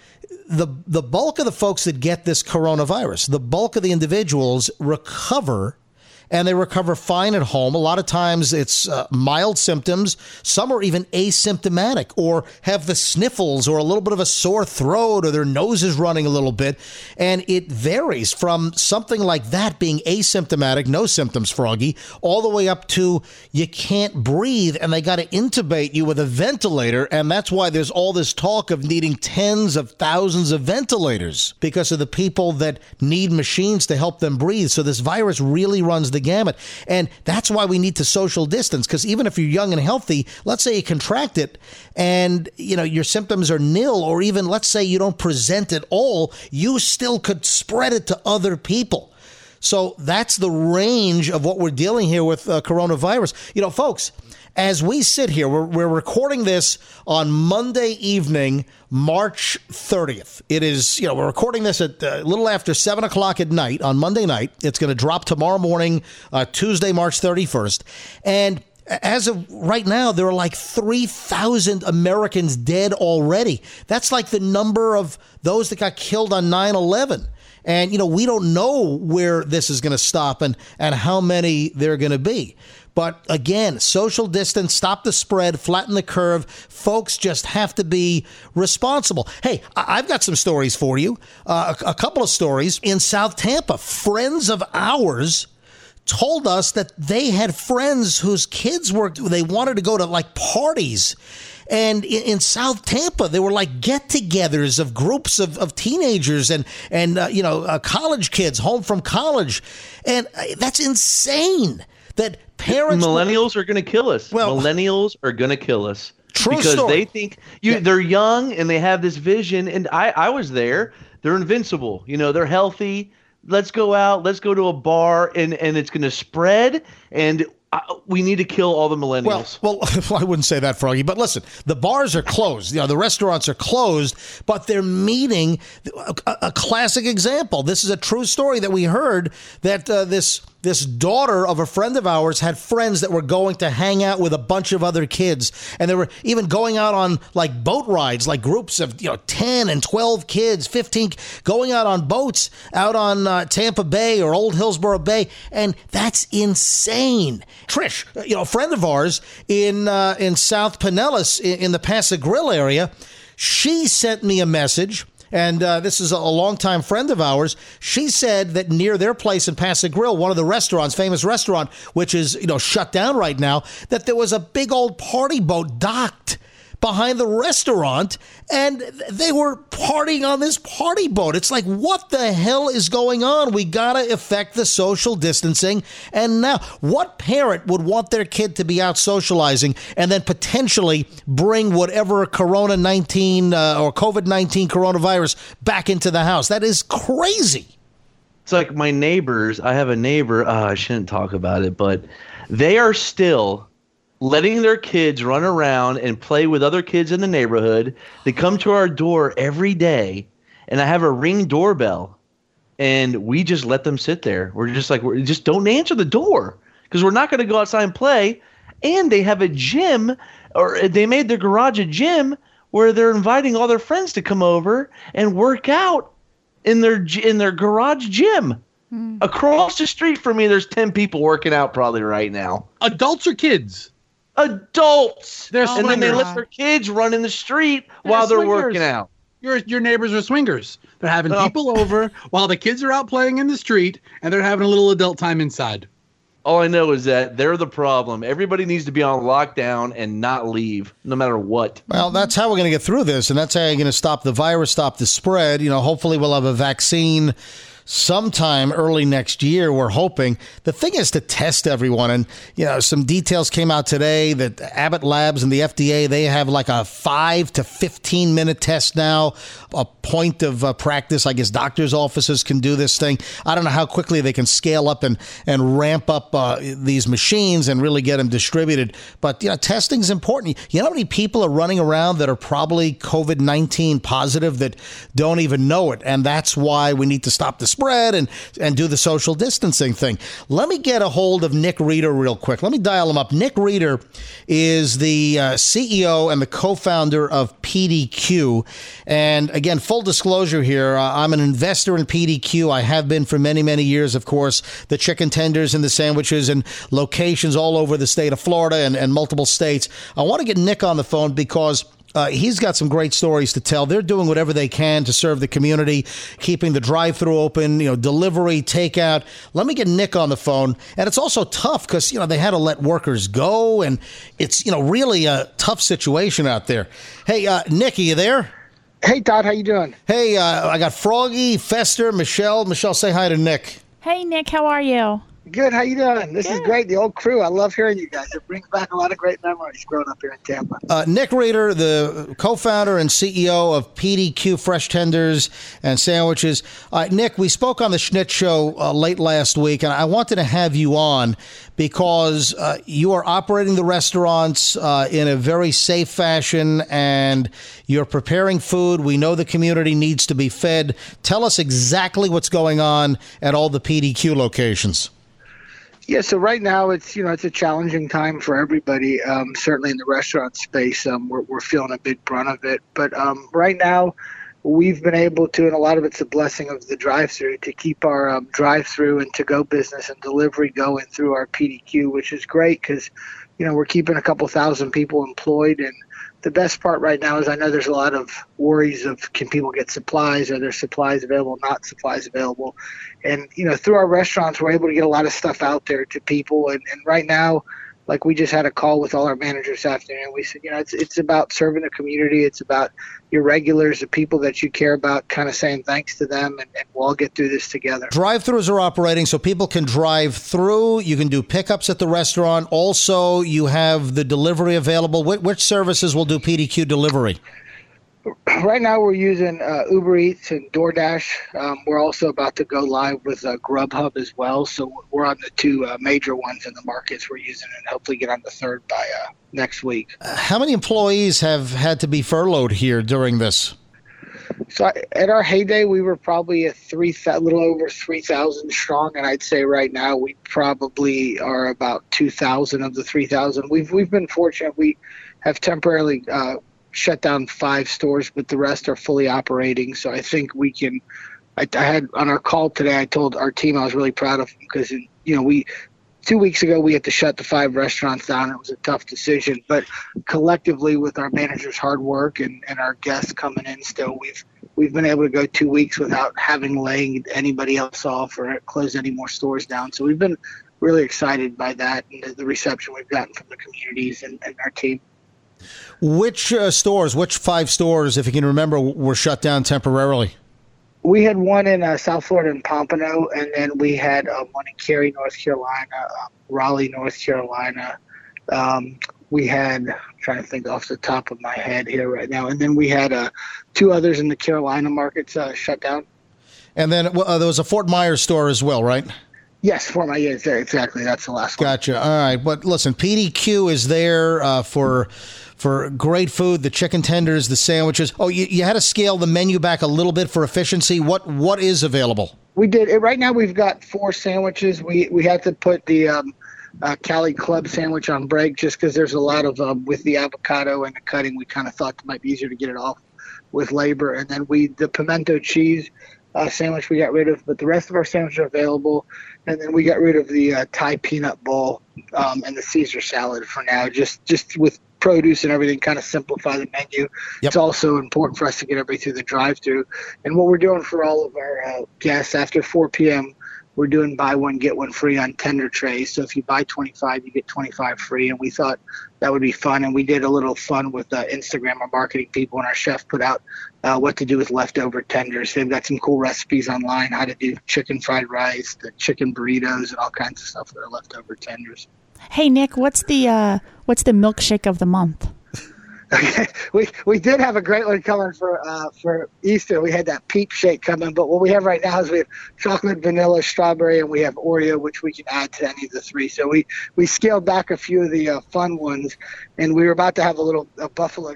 the the bulk of the folks that get this coronavirus, the bulk of the individuals recover and they recover fine at home. A lot of times it's uh, mild symptoms. Some are even asymptomatic or have the sniffles or a little bit of a sore throat or their nose is running a little bit. And it varies from something like that being asymptomatic, no symptoms, Froggy, all the way up to you can't breathe and they got to intubate you with a ventilator. And that's why there's all this talk of needing tens of thousands of ventilators because of the people that need machines to help them breathe. So this virus really runs the gamut. And that's why we need to social distance because even if you're young and healthy, let's say you contract it and you know your symptoms are nil or even let's say you don't present at all, you still could spread it to other people. So that's the range of what we're dealing here with uh, coronavirus. You know, folks, as we sit here, we're, we're recording this on Monday evening, March 30th. It is, you know, we're recording this at uh, a little after 7 o'clock at night on Monday night. It's going to drop tomorrow morning, uh, Tuesday, March 31st. And as of right now, there are like 3,000 Americans dead already. That's like the number of those that got killed on 9 11. And, you know, we don't know where this is going to stop and, and how many there are going to be. But again, social distance, stop the spread, flatten the curve. Folks just have to be responsible. Hey, I've got some stories for you. Uh, a, a couple of stories in South Tampa. Friends of ours told us that they had friends whose kids were they wanted to go to like parties and in, in South Tampa, there were like get-togethers of groups of, of teenagers and and uh, you know uh, college kids home from college, and uh, that's insane. That parents
Millennials are going to kill us.
Well-
millennials are going to kill us
True
because
story.
they think you.
Yeah.
They're young and they have this vision. And I, I was there. They're invincible. You know, they're healthy. Let's go out. Let's go to a bar, and and it's going to spread. And I, we need to kill all the millennials.
Well, well, I wouldn't say that, Froggy. But listen, the bars are closed. You know, the restaurants are closed, but they're meeting a, a classic example. This is a true story that we heard that uh, this this daughter of a friend of ours had friends that were going to hang out with a bunch of other kids, and they were even going out on like boat rides, like groups of you know ten and twelve kids, fifteen, going out on boats out on uh, Tampa Bay or Old Hillsborough Bay, and that's insane. Trish, uh, you know, a friend of ours in uh, in South Pinellas in, in the Pass-a-Grille area, she sent me a message and uh, this is a longtime friend of ours. She said that near their place in Pass-a-Grille, one of the restaurants, famous restaurant, which is you know shut down right now, that there was a big old party boat docked behind the restaurant and they were partying on this party boat. It's like, what the hell is going on? We got to affect the social distancing. And now, what parent would want their kid to be out socializing and then potentially bring whatever Corona 19 uh, or COVID 19 coronavirus back into the house? That is crazy.
It's like my neighbors. I have a neighbor. Uh, I shouldn't talk about it, but they are still letting their kids run around and play with other kids in the neighborhood. They come to our door every day, and I have a ring doorbell, and we just let them sit there. We're just like, we just don't answer the door because we're not going to go outside and play. And they have a gym, or they made their garage a gym where they're inviting all their friends to come over and work out in their in their garage gym. Hmm. Across the street from me, there's ten people working out probably right now
Adults or kids?
Adults.
They're
and then they let their kids run in the street while they're
swingers.
working out.
Your your neighbors are swingers. They're having
Oh.
people over while the kids are out playing in the street, and they're having a little adult time inside.
All I know is that they're the problem. Everybody needs to be on lockdown and not leave, no matter what.
Well, that's how we're going to get through this, and that's how you're going to stop the virus, stop the spread. You know, hopefully we'll have a vaccine sometime early next year. We're hoping. The thing is to test everyone, and you know, some details came out today that Abbott Labs and the FDA they have like a five to fifteen minute test now, a point of uh, practice. I guess doctors' offices can do this thing. I don't know how quickly they can scale up and and ramp up uh, these machines and really get them distributed. But you know, testing is important. You know how many people are running around that are probably COVID nineteen positive that don't even know it, and that's why we need to stop the spread and and do the social distancing thing. Let me get a hold of Nick Reeder real quick. Let me dial him up. Nick Reeder is the uh, CEO and the co-founder of PDQ, and again, full disclosure here, uh, I'm an investor in PDQ. I have been for many many years, of course. The chicken tenders and the sandwiches and locations all over the state of Florida and, and multiple states. I want to get Nick on the phone because. Uh, he's got some great stories to tell. They're doing whatever they can to serve the community, keeping the drive-through open, you know, delivery, takeout. Let me get Nick on the phone. And it's also tough because you know they had to let workers go, and it's you know really a tough situation out there. Hey, uh, Nick, are you there?
Hey Todd, how you doing?
Hey, uh, I got Froggy, Fester, Michelle. Michelle, say hi to Nick.
Hey, Nick, how are you?
Good. How you doing? This is great. The old crew. I love hearing you guys. It brings back a lot of great memories growing up here in Tampa.
Uh, Nick Reeder, the co-founder and CEO of PDQ Fresh Tenders and Sandwiches. Uh, Nick, we spoke on the Schnitt Show uh, late last week, and I wanted to have you on because uh, you are operating the restaurants uh, in a very safe fashion, and you're preparing food. We know the community needs to be fed. Tell us exactly what's going on at all the PDQ locations.
Yeah. So right now it's you know it's a challenging time for everybody. Um, certainly in the restaurant space, um, we're we're feeling a big brunt of it. But um, right now. We've been able to, and a lot of it's a blessing of the drive-through, to keep our um, drive-through and to-go business and delivery going through our PDQ, which is great because, you know, we're keeping a couple thousand people employed, and the best part right now is I know there's a lot of worries of can people get supplies, are there supplies available, not supplies available, and you know through our restaurants we're able to get a lot of stuff out there to people, and, and right now, like we just had a call with all our managers this afternoon, we said you know it's it's about serving the community, it's about your regulars, the people that you care about, kind of saying thanks to them, and, and we'll all get through this together.
Drive-throughs are operating so people can drive through. You can do pickups at the restaurant. Also, you have the delivery available. Which, which services will do PDQ delivery?
right now we're using uh, Uber Eats and DoorDash. Um, we're also about to go live with uh, Grubhub as well. So we're on the two uh, major ones in the markets we're using, and hopefully get on the third by uh, next week.
How many employees have had to be furloughed here during this?
So I, at our heyday, we were probably a three, a little over three thousand strong, and I'd say right now we probably are about two thousand of the three thousand. We've we've been fortunate. We have temporarily uh, shut down five stores, but the rest are fully operating. So I think we can. I, I had on our call today. I told our team I was really proud of because you know we two weeks ago we had to shut the five restaurants down. It was a tough decision, but collectively with our managers' hard work and, and our guests coming in still, we've we've been able to go two weeks without having laying anybody else off or close any more stores down. So we've been really excited by that and the, reception we've gotten from the communities and, and our team.
Which uh, stores, which five stores, if you can remember, were shut down temporarily?
We had one in uh, South Florida in Pompano, and then we had uh, one in Cary, North Carolina, uh, Raleigh, North Carolina. Um, we had, I'm trying to think off the top of my head here right now, and then we had uh, two others in the Carolina markets uh, shut down.
And then uh, there was a Fort Myers store as well, right?
Yes, Fort Myers, yeah, exactly. That's the last one.
Gotcha. All right, but listen, PDQ is there uh, for for great food, the chicken tenders, the sandwiches. Oh, you, you had to scale the menu back a little bit for efficiency. What what is available?
We did. It, right now, we've got four sandwiches. We we had to put the um, uh, Cali Club sandwich on break just because there's a lot of um, with the avocado and the cutting. We kind of thought it might be easier to get it off with labor, and then we the pimento cheese uh, sandwich we got rid of, but the rest of our sandwiches are available. And then we got rid of the uh, Thai peanut bowl um, and the Caesar salad for now, just just with produce and everything, kind of simplify the menu.
Yep.
It's also important for us to get everybody through the drive-through. And what we're doing for all of our uh, guests after 4 p.m. We're doing buy one get one free on tender trays. So if you buy 25, you get 25 free. And we thought that would be fun. And we did a little fun with uh, Instagram. Our marketing people and our chef put out uh, what to do with leftover tenders. They've got some cool recipes online how to do chicken fried rice, the chicken burritos, and all kinds of stuff that are leftover tenders.
Hey Nick, what's the uh, what's the milkshake of the month?
Okay, we we did have a great one coming for uh, for Easter. We had that peep shake coming, but what we have right now is we have chocolate, vanilla, strawberry, and we have Oreo, which we can add to any of the three. So we we scaled back a few of the uh, fun ones, and we were about to have a little a buffalo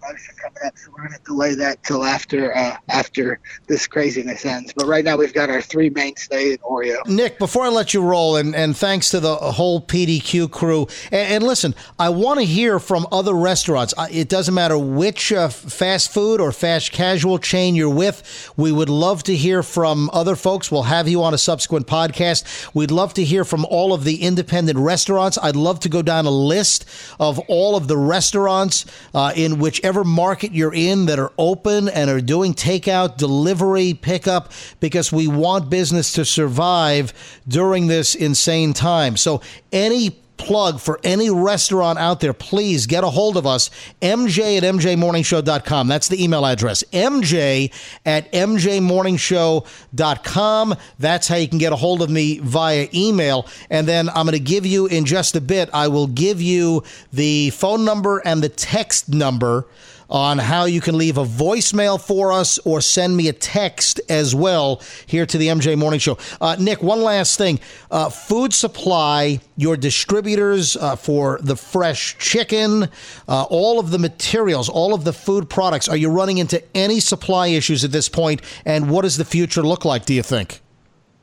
promotion coming up, so we're going to delay that till after uh, after this craziness ends. But right now we've got our three mainstay in Oreo.
Nick, before I let you roll, and, and thanks to the whole PDQ crew, and, and listen, I want to hear from other restaurants. It doesn't matter which uh, fast food or fast casual chain you're with. We would love to hear from other folks. We'll have you on a subsequent podcast. We'd love to hear from all of the independent restaurants. I'd love to go down a list of all of the restaurants uh, in whichever market you're in that are open and are doing takeout, delivery, pickup, because we want business to survive during this insane time. So, any plug for any restaurant out there, please get a hold of us. MJ at MJMorningshow.com. That's the email address. MJ at MJMorningshow.com. That's how you can get a hold of me via email. And then I'm going to give you in just a bit, I will give you the phone number and the text number on how you can leave a voicemail for us or send me a text as well here to the MJ Morning Show. Uh, Nick, one last thing. Uh, food supply, your distributors uh, for the fresh chicken, uh, all of the materials, all of the food products, are you running into any supply issues at this point? And what does the future look like, do you think?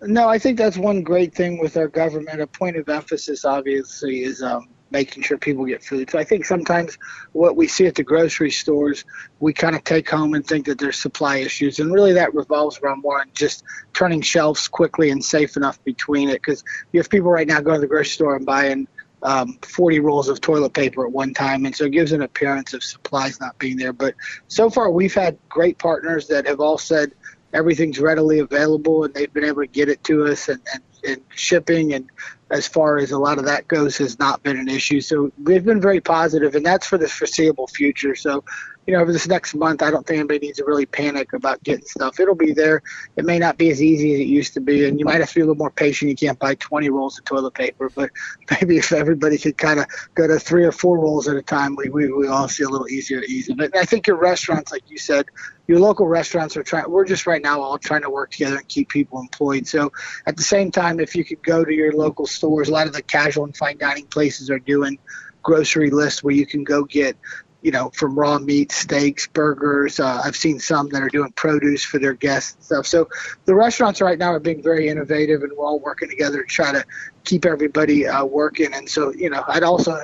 No, I think that's one great thing with our government. A point of emphasis, obviously, is um, making sure people get food. So I think sometimes what we see at the grocery stores, we kind of take home and think that there's supply issues, and really that revolves around more on just turning shelves quickly and safe enough between it. Because you have people right now going to the grocery store and buying um, 40 rolls of toilet paper at one time, and so it gives an appearance of supplies not being there. But so far, we've had great partners that have all said everything's readily available, and they've been able to get it to us, and, and, and shipping and as far as a lot of that goes has not been an issue. So we've been very positive, and that's for the foreseeable future. So, you know, over this next month, I don't think anybody needs to really panic about getting stuff. It'll be there. It may not be as easy as it used to be, and you might have to be a little more patient. You can't buy 20 rolls of toilet paper, but maybe if everybody could kind of go to three or four rolls at a time, we, we, we all see a little easier ease it. But I think your restaurants, like you said, your local restaurants are trying, we're just right now all trying to work together and keep people employed. So at the same time, if you could go to your local stores, a lot of the casual and fine dining places are doing grocery lists where you can go get you know, from raw meat, steaks, burgers. Uh, I've seen some that are doing produce for their guests and stuff. So the restaurants right now are being very innovative, and we're all working together to try to keep everybody uh, working. And so, you know, I'd also uh,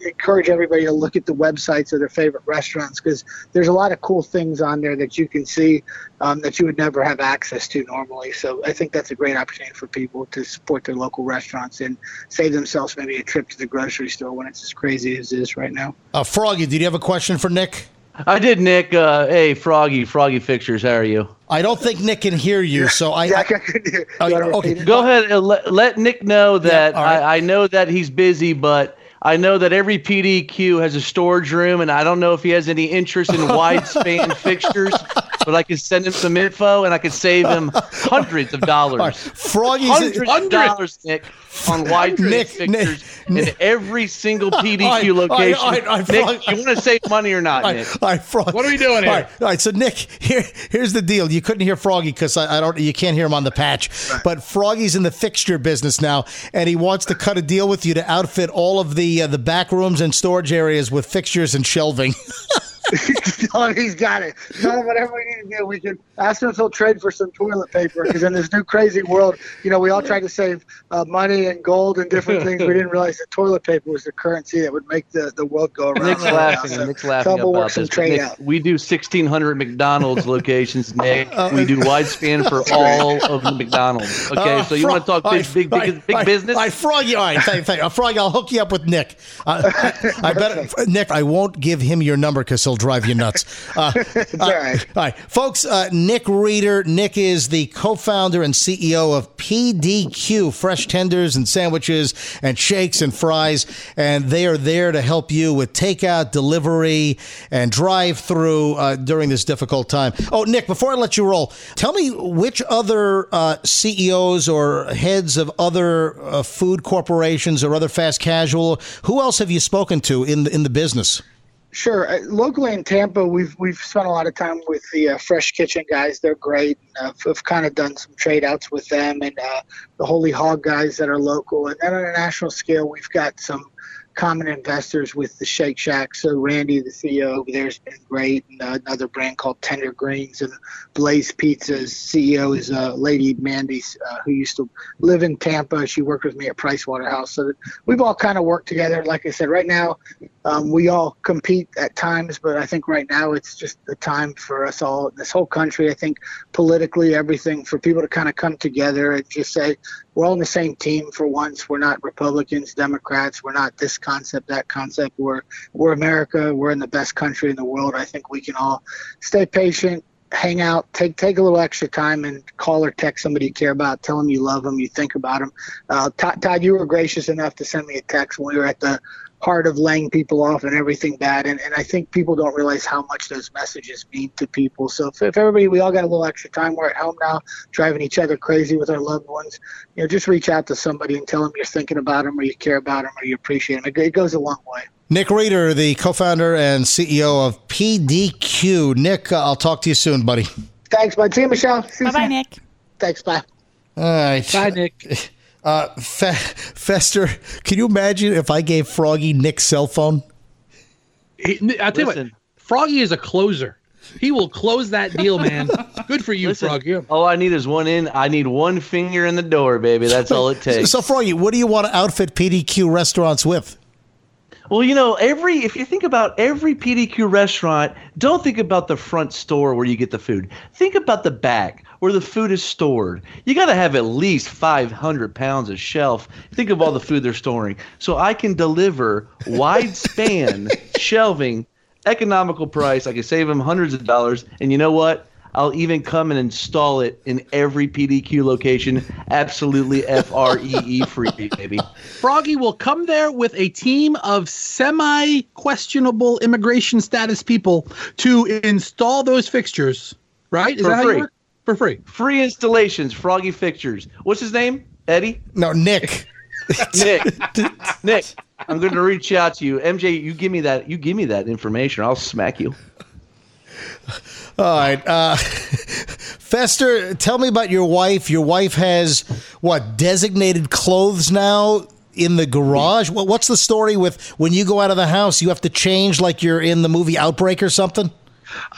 encourage everybody to look at the websites of their favorite restaurants because there's a lot of cool things on there that you can see um, that you would never have access to normally. So I think that's a great opportunity for people to support their local restaurants and save themselves maybe a trip to the grocery store when it's as crazy as it is right now.
Uh, Froggy, did you have a question for Nick?
I did, Nick. Uh, hey, Froggy, Froggy Fixtures, how are you?
I don't think Nick can hear you, so I.
Jack, I could hear.
Oh,
You wanna
okay.
Go ahead and let, let Nick know that
all right.
I, I know that he's busy, but I know that every PDQ has a storage room, and I don't know if he has any interest in wide span fixtures, but I can send him some info, and I could save him hundreds of dollars.
Froggy's
Hundreds of dollars, Nick, on wide span
Nick,
fixtures
Nick,
in every single
All right,
PDQ
all right,
location.
all right, all right,
Nick,
Frog-
you want to save money or not,
All right,
Nick?
all right, Frog.
What are we doing here?
All right, all right. So Nick, here, here's the deal. You couldn't hear Froggy because I, I don't. You can't hear him on the patch. But Froggy's in the fixture business now, and he wants to cut a deal with you to outfit all of the uh, the back rooms and storage areas with fixtures and shelving.
Tell him he's got it. Tell him whatever we need to do. We can ask him if he'll trade for some toilet paper because in this new crazy world, you know, we all tried to save uh, money and gold and different things. We didn't realize that toilet paper was the currency that would make the, the world go around.
Nick's
right now.
laughing.
So
Nick's laughing
him we'll work
about
some
this.
trade
Nick,
out.
we do 1,600 McDonald's locations, Nick. we do wide span for all of the McDonald's. Okay,
Uh,
so you
Frog-
want to talk
all
big,
right,
big,
all
big,
right,
big
all right,
business?
All right, Froggy. All right, thank, thank, uh, Froggy. I'll hook you up with Nick. Uh, I, I bet Nick. I won't give him your number because he'll drive you nuts. Uh,
all right.
All right, folks. Uh, Nick Reeder. Nick is the co-founder and CEO of PDQ Fresh Tenders and Sandwiches and Shakes and Fries, and they are there to help you with takeout, delivery, and drive-through uh, during this difficult time. Oh, Nick, before I let you roll, tell me which other uh, CEOs or heads of other uh, food corporations or other fast casual, who else have you spoken to in the, in the business?
Sure. Uh, locally in Tampa, we've we've spent a lot of time with the uh, Fresh Kitchen guys. They're great. And, uh, I've kind of done some trade outs with them and uh, the Holy Hog guys that are local. And then on a national scale, we've got some common investors with the Shake Shack. So Randy, the CEO over there, has been great. And uh, another brand called Tender Greens and Blaze Pizza's CEO is uh, Lady Mandy, uh, who used to live in Tampa. She worked with me at Price Waterhouse. So we've all kind of worked together. Like I said, right now um, we all compete at times, but I think right now it's just the time for us all, this whole country. I think politically, everything for people to kind of come together and just say we're all on the same team for once. We're not Republicans, Democrats. We're not this concept, that concept. We're we're America. We're in the best country in the world. I think we can all stay patient. Hang out, take take a little extra time, and call or text somebody you care about. Tell them you love them, you think about them. Uh, Todd, Todd, you were gracious enough to send me a text when we were at the heart of laying people off and everything bad. And, and I think people don't realize how much those messages mean to people. So if, if everybody, we all got a little extra time, we're at home now, driving each other crazy with our loved ones, you know, just reach out to somebody and tell them you're thinking about them or you care about them or you appreciate them. It, it goes a long way.
Nick Reeder, the co-founder and CEO of PDQ. Nick, uh, I'll talk to you soon, buddy.
Thanks, bud. See you, Michelle.
Bye bye. Nick.
Thanks. Bye.
All right.
Bye, Nick.
Uh, Fe- Fester, can you imagine if I gave Froggy Nick's cell phone?
He, I'll tell you what, Froggy is a closer. He will close that deal, man. Good for you,
Listen,
Froggy.
all I need is one in. I need one finger in the door, baby. That's all it takes.
So, Froggy, what do you want to outfit PDQ restaurants with?
Well, you know, every if you think about every PDQ restaurant, don't think about the front store where you get the food. Think about the back where the food is stored. You got to have at least 500 pounds of shelf. Think of all the food they're storing. So I can deliver wide span shelving, economical price. I can save them hundreds of dollars. And you know what? I'll even come and install it in every PDQ location, absolutely F R E E free, baby.
Froggy will come there with a team of semi questionable immigration status people to install those fixtures, right? Is
For
that how
free.
you work? For free.
Free installations, Froggy Fixtures. What's his name? Eddie?
No, Nick.
Nick. Nick. I'm going to reach out to you. MJ, you give me that you give me that information I'll smack you.
All right. Uh, Fester, tell me about your wife. Your wife has what designated clothes now in the garage. What, what's the story with when you go out of the house? You have to change like you're in the movie Outbreak or something.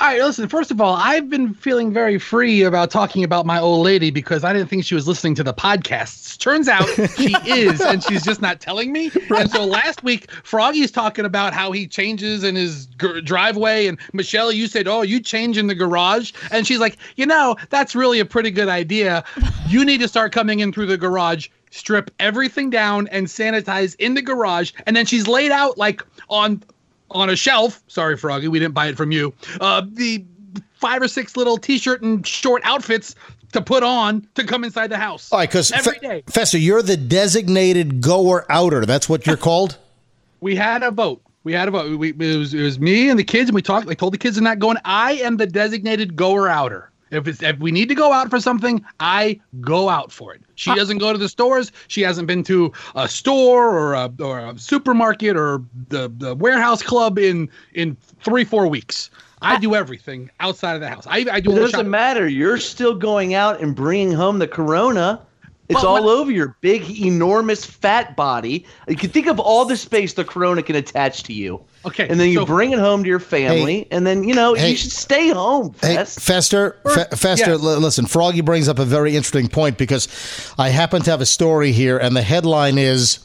All right, listen, first of all, I've been feeling very free about talking about my old lady because I didn't think she was listening to the podcasts. Turns out she is, and she's just not telling me. And so last week, Froggy's talking about how he changes in his g- driveway. And Michelle, you said, Oh, you change in the garage. And she's like, You know, that's really a pretty good idea. You need to start coming in through the garage. Strip everything down and sanitize in the garage. And then she's laid out like on on a shelf. Sorry, Froggy, we didn't buy it from you. Uh, the five or six little t-shirt and short outfits to put on to come inside the house.
All right, because
every day
Fester, you're the designated goer outer. That's what you're called.
we had a vote. We had a vote. We, it was it was me and the kids, and we talked. I told the kids they're not going. I am the designated goer outer. If it's if we need to go out for something, I go out for it. She ah. doesn't go to the stores. She hasn't been to a store or a or a supermarket or the, the warehouse club in in three four weeks. I ah. do everything outside of the house. I, I do
It doesn't
shopping.
matter. You're still going out and bringing home the corona. It's
But
all
what-
over your big, enormous, fat body. You can think of all the space the corona can attach to you.
Okay,
And then you
so-
bring it home to your family, and then you know
Hey.
you should stay home.
Hey,
Fest.
Fester, Fe- Fester,
yes.
li- listen, Froggy brings up a very interesting point because I happen to have a story here, and the headline is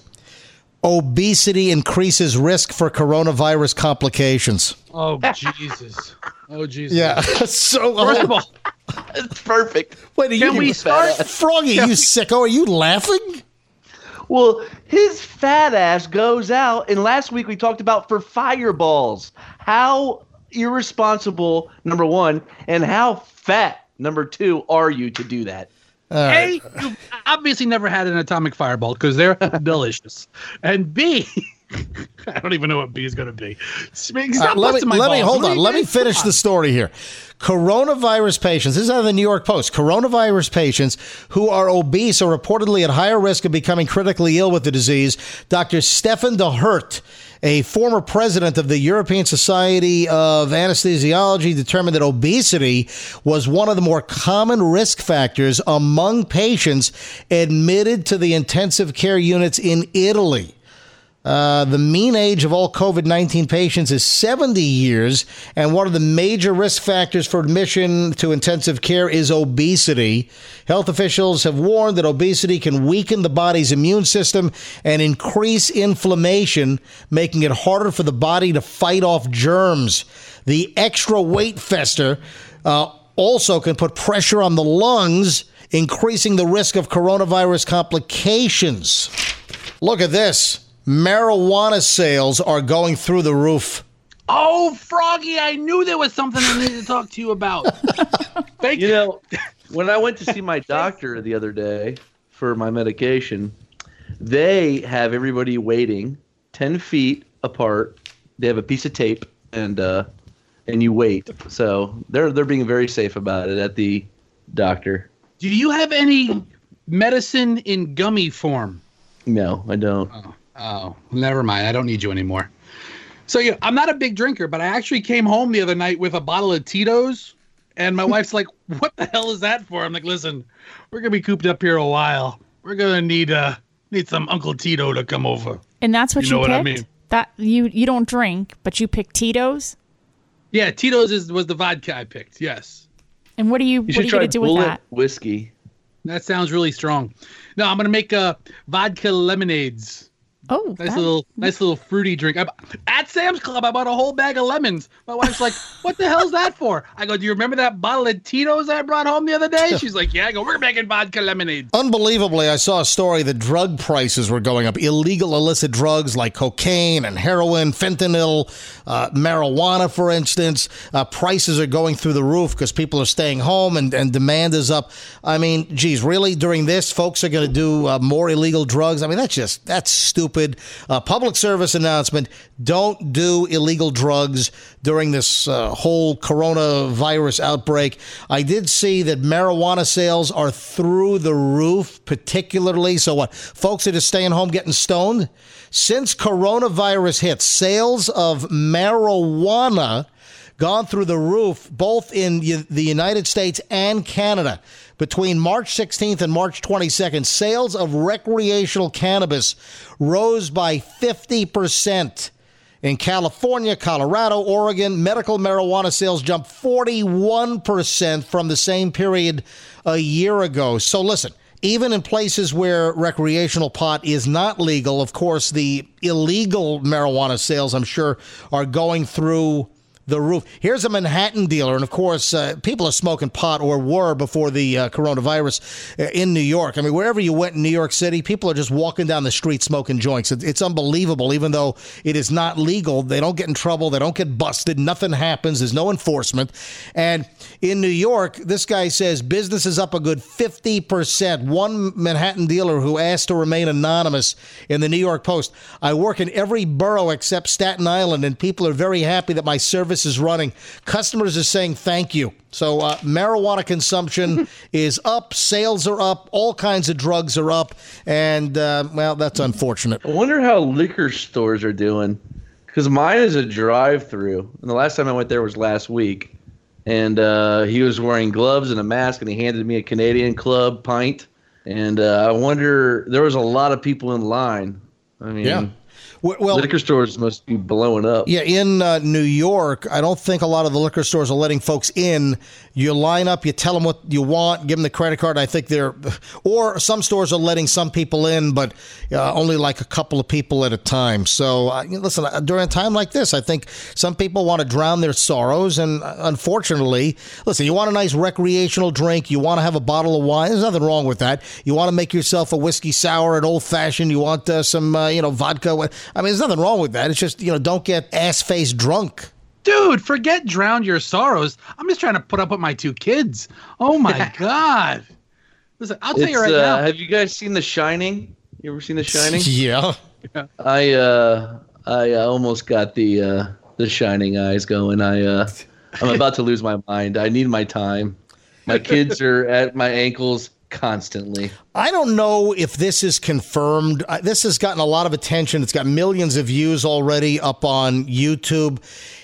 Obesity increases risk for coronavirus complications.
Oh Jesus! Oh Jesus!
Yeah. so,
First of all,
It's perfect.
wait, are
can
you,
we start?
Froggy, you sicko, are you laughing?
Well, his fat ass goes out, and last week we talked about for fireballs. How irresponsible, number one, and how fat, number two, are you to do that?
A, you've obviously never had an atomic fireball because they're delicious. And B, I don't even know what B is going to be.
Uh, let me, let me hold on. Let me finish the story here. Coronavirus patients, this is out of the New York Post. Coronavirus patients who are obese are reportedly at higher risk of becoming critically ill with the disease. Dr. Stefan de Hert, a former president of the European Society of Anesthesiology, determined that obesity was one of the more common risk factors among patients admitted to the intensive care units in Italy. Uh, the mean age of all COVID 19 patients is 70 years, and one of the major risk factors for admission to intensive care is obesity. Health officials have warned that obesity can weaken the body's immune system and increase inflammation, making it harder for the body to fight off germs. The extra weight fester uh, also can put pressure on the lungs, increasing the risk of coronavirus complications. Look at this. Marijuana sales are going through the roof.
Oh, Froggy, I knew there was something I needed to talk to you about. Thank
You
you.
know, when I went to see my doctor the other day for my medication, they have everybody waiting 10 feet apart. They have a piece of tape and uh and you wait. So they're they're being very safe about it at the doctor.
Do you have any medicine in gummy form?
No, I don't.
Oh, never mind. I don't need you anymore. So yeah, I'm not a big drinker, but I actually came home the other night with a bottle of Tito's, and my wife's like, "What the hell is that for?" I'm like, "Listen, we're gonna be cooped up here a while. We're gonna need uh need some Uncle Tito to come over."
And that's what
You
you,
know what I
picked.
mean.
That you you don't drink, but you pick Tito's.
Yeah, Tito's is was the vodka I picked. Yes,
And what are you,
You
what are you gonna do with that?
whiskey.
that sounds really strong. No, I'm gonna make uh vodka lemonades.
Oh,
Nice
that-
little, nice little fruity drink. I, at Sam's Club, I bought a whole bag of lemons. My wife's like, "What the hell's that for?" I go, "Do you remember that bottle of Tito's I brought home the other day?" She's like, "Yeah." I go, "We're making vodka lemonade."
Unbelievably, I saw a story that drug prices were going up. Illegal illicit drugs like cocaine and heroin, fentanyl, uh, marijuana, for instance. Uh, prices are going through the roof because people are staying home and, and demand is up. I mean, geez, really, during this, folks are going to do uh, more illegal drugs? I mean, that's just, that's stupid. Uh, public service announcement don't do illegal drugs during this uh, whole coronavirus outbreak. I did see that marijuana sales are through the roof, particularly. So, what? Folks that are staying home getting stoned? Since coronavirus hit, sales of marijuana gone through the roof both in the United States and Canada. Between March 16th and March 22nd, sales of recreational cannabis rose by 50%. In California, Colorado, Oregon, medical marijuana sales jumped 41% from the same period a year ago. So listen, even in places where recreational pot is not legal, of course, the illegal marijuana sales, I'm sure, are going through the roof. Here's a Manhattan dealer, and of course, uh, people are smoking pot or were before the uh, coronavirus uh, in New York. I mean, wherever you went in New York City, people are just walking down the street smoking joints. It, it's unbelievable. Even though it is not legal, they don't get in trouble, they don't get busted, nothing happens. There's no enforcement. And in New York, this guy says business is up a good 50%. One Manhattan dealer who asked to remain anonymous in the New York Post. I work in every borough except Staten Island, and people are very happy that my service is running. Customers are saying thank you. So uh, marijuana consumption is up, sales are up, all kinds of drugs are up, and uh, well, that's unfortunate.
I wonder how liquor stores are doing. Because mine is a drive-through, and the last time I went there was last week, and uh, he was wearing gloves and a mask, and he handed me a Canadian Club pint, and uh, I wonder there was a lot of people in line. I mean,
Yeah. Well,
liquor stores must be blowing up.
Yeah, in uh, New York, I don't think a lot of the liquor stores are letting folks in. You line up, you tell them what you want, give them the credit card. I think they're, or some stores are letting some people in, but uh, only like a couple of people at a time. So, uh, listen, uh, during a time like this, I think some people want to drown their sorrows. And uh, unfortunately, listen, you want a nice recreational drink, you want to have a bottle of wine. There's nothing wrong with that. You want to make yourself a whiskey sour, an old fashioned, you want uh, some, uh, you know, vodka. I mean, there's nothing wrong with that. It's just, you know, don't get ass face drunk.
Dude, forget drown your sorrows. I'm just trying to put up with my two kids. Oh my god. Listen, I'll tell you right
uh,
now.
Have you guys seen The Shining? You ever seen The Shining?
Yeah.
I uh, I uh, almost got the uh, the shining eyes going. I uh, I'm about to lose my mind. I need my time. My kids are at my ankles constantly.
I don't know if this is confirmed. Uh, This has gotten a lot of attention. It's got millions of views already up on YouTube.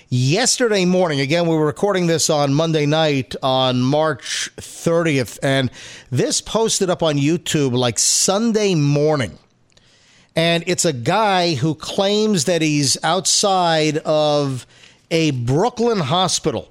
Yesterday morning, again, we were recording this on Monday night on March 30th, and this posted up on YouTube like Sunday morning. And it's a guy who claims that he's outside of a Brooklyn hospital.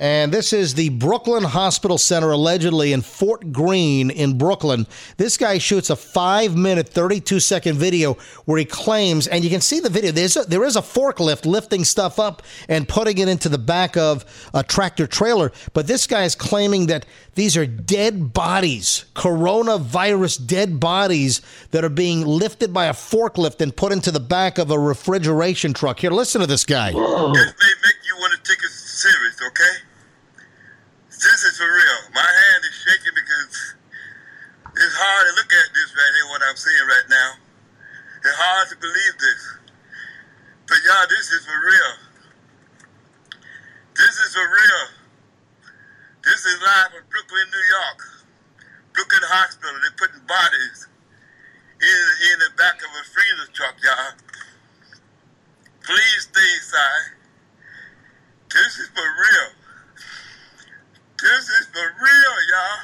And this is the Brooklyn Hospital Center, allegedly in Fort Greene in Brooklyn. This guy shoots a five minute, 32 second video where he claims, and you can see the video, there's a, there is a forklift lifting stuff up and putting it into the back of a tractor trailer. But this guy is claiming that these are dead bodies, coronavirus dead bodies that are being lifted by a forklift and put into the back of a refrigeration truck. Here, listen to this guy.
Want to take it serious, okay? This is for real. My hand is shaking because it's hard to look at this right here, what I'm seeing right now. It's hard to believe this. But y'all, this is for real. This is for real. This is live from Brooklyn, New York. Brooklyn Hospital. They're putting bodies in, in the back of a freezer truck, y'all. Please stay inside. This is for real. This is for real, y'all.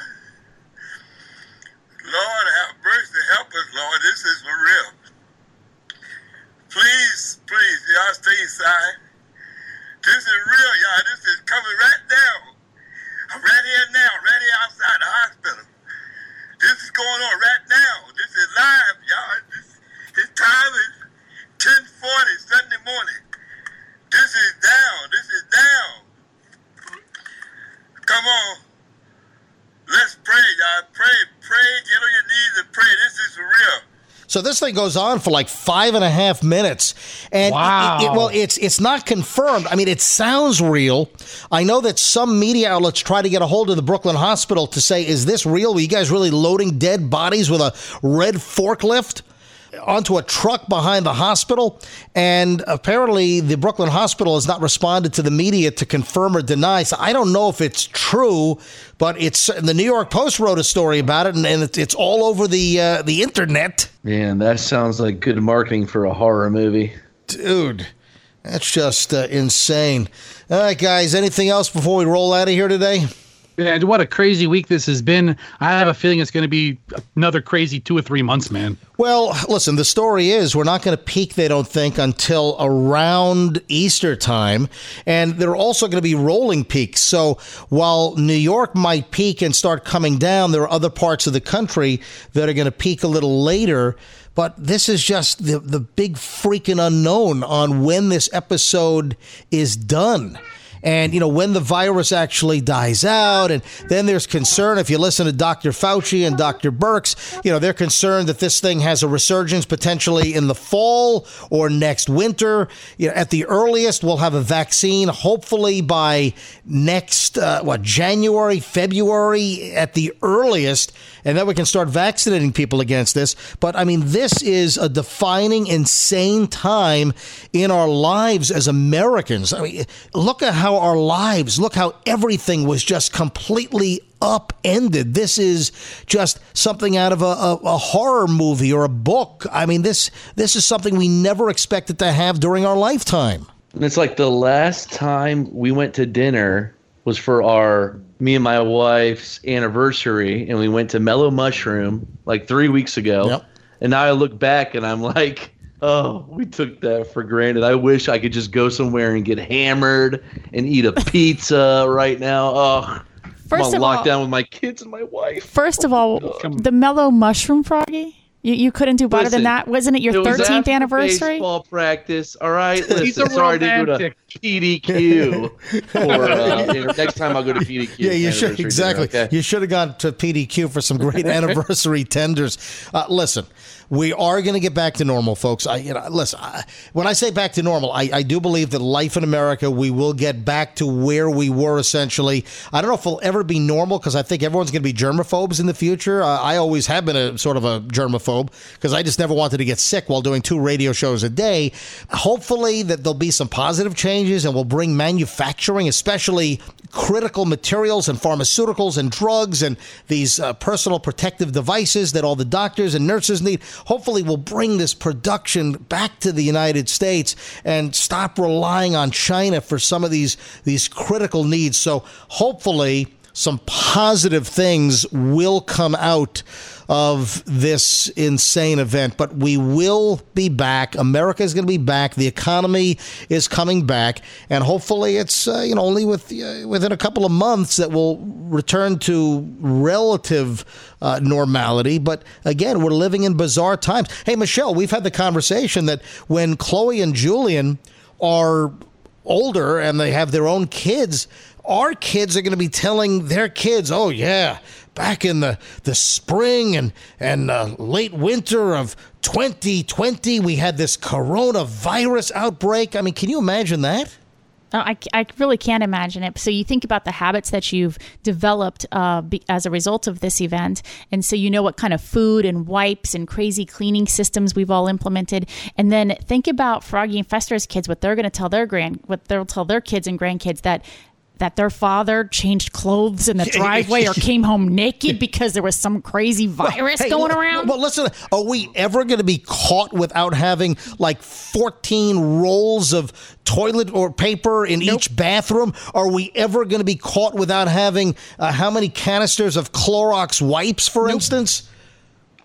Lord, have mercy. Help us, Lord. This is for real. Please, please, y'all stay inside. This is real, y'all. This is coming right now. I'm right here now, right here outside the hospital. This is going on right now. This is live, y'all. This, his time is 1040 Sunday morning. This is down. This is down. Come on. Let's pray, y'all. Pray, pray. Get on your knees and pray. This is for real.
So this thing goes on for like five and a half minutes, and
Wow.
it- it- well, it's it's not confirmed. I mean, it sounds real. I know that some media outlets try to get a hold of the Brooklyn Hospital to say, "Is this real? Were you guys really loading dead bodies with a red forklift?" Onto a truck behind the hospital and apparently the Brooklyn Hospital has not responded to the media to confirm or deny. So I don't know if it's true but it's the New York Post wrote a story about it and, and it's, it's all over the uh, the internet.
Man, that sounds like good marketing for a horror movie.
dude that's just uh, insane. All right guys anything else before we roll out of here today
And what a crazy week this has been. I have a feeling it's going to be another crazy two or three months, man.
Well, listen, the story is we're not going to peak, they don't think, until around Easter time. And there are also going to be rolling peaks. So while New York might peak and start coming down, there are other parts of the country that are going to peak a little later. but this is just the, the big freaking unknown on when this episode is done and you know when the virus actually dies out and then there's concern if you listen to dr fauci and dr Birx you know they're concerned that this thing has a resurgence potentially in the fall or next winter. You know at the earliest we'll have a vaccine hopefully by next uh, what january february at the earliest and then we can start vaccinating people against this but i mean this is a defining insane time in our lives as americans i mean look at how our lives, look how everything was just completely upended. This is just something out of a, a, a, horror movie or a book. I mean, this this is something we never expected to have during our lifetime.
And it's like the last time we went to dinner was for our me and my wife's anniversary, and we went to Mellow Mushroom like three weeks ago.
Yep.
And now I look back and I'm like Oh, we took that for granted. I wish I could just go somewhere and get hammered and eat a pizza right now. Oh,
First
I'm
of
on
all-
lockdown with my kids and my wife.
First of all, oh, the mellow mushroom froggy. You, you couldn't do better
Listen,
than that. Wasn't it your
It was
thirteenth
after
annuversary?
Baseball practice. All right.
He's
Listen,
a
sorry to go to
romantic.
PDQ. For, uh, next time I'll go to PDQ.
Yeah, you should exactly.
dinner, okay?
You should have gone to PDQ for some great anniversary tenders. Uh, listen, we are going to get back to normal, folks. I, you know, listen. I, when I say back to normal, I, I do believe that life in America, we will get back to where we were essentially. I don't know if we'll ever be normal because I think everyone's going to be germaphobes in the future. Uh, I always have been a sort of a germaphobe because I just never wanted to get sick while doing two radio shows a day. Hopefully, that there'll be some positive changes and we'll bring manufacturing, especially critical materials and pharmaceuticals and drugs and these uh, personal protective devices that all the doctors and nurses need. Hopefully, we'll bring this production back to the United States and stop relying on China for some of these these critical needs. So, hopefully, some positive things will come out of this insane event, but we will be back. America is going to be back. The economy is coming back, and hopefully, it's uh, you know only with uh, within a couple of months that we'll return to relative uh, normality. But again, we're living in bizarre times. Hey, Michelle, we've had the conversation that when Chloe and Julian are older and they have their own kids, our kids are going to be telling their kids, "Oh yeah, back in the the spring and and uh, late winter of 2020, we had this coronavirus outbreak." I mean, can you imagine that?
Oh, I, I really can't imagine it. So you think about the habits that you've developed uh, be, as a result of this event, and so you know what kind of food and wipes and crazy cleaning systems we've all implemented. And then think about Froggy and Fester's kids, what they're going to tell their grand, what they'll tell their kids and grandkids that that their father changed clothes in the driveway or came home naked because there was some crazy virus
Hey,
going
l-
around.
Well, listen, are we ever going to be caught without having like 14 rolls of toilet or paper in each bathroom? Are we ever going to be caught without having uh, how many canisters of Clorox wipes, for instance?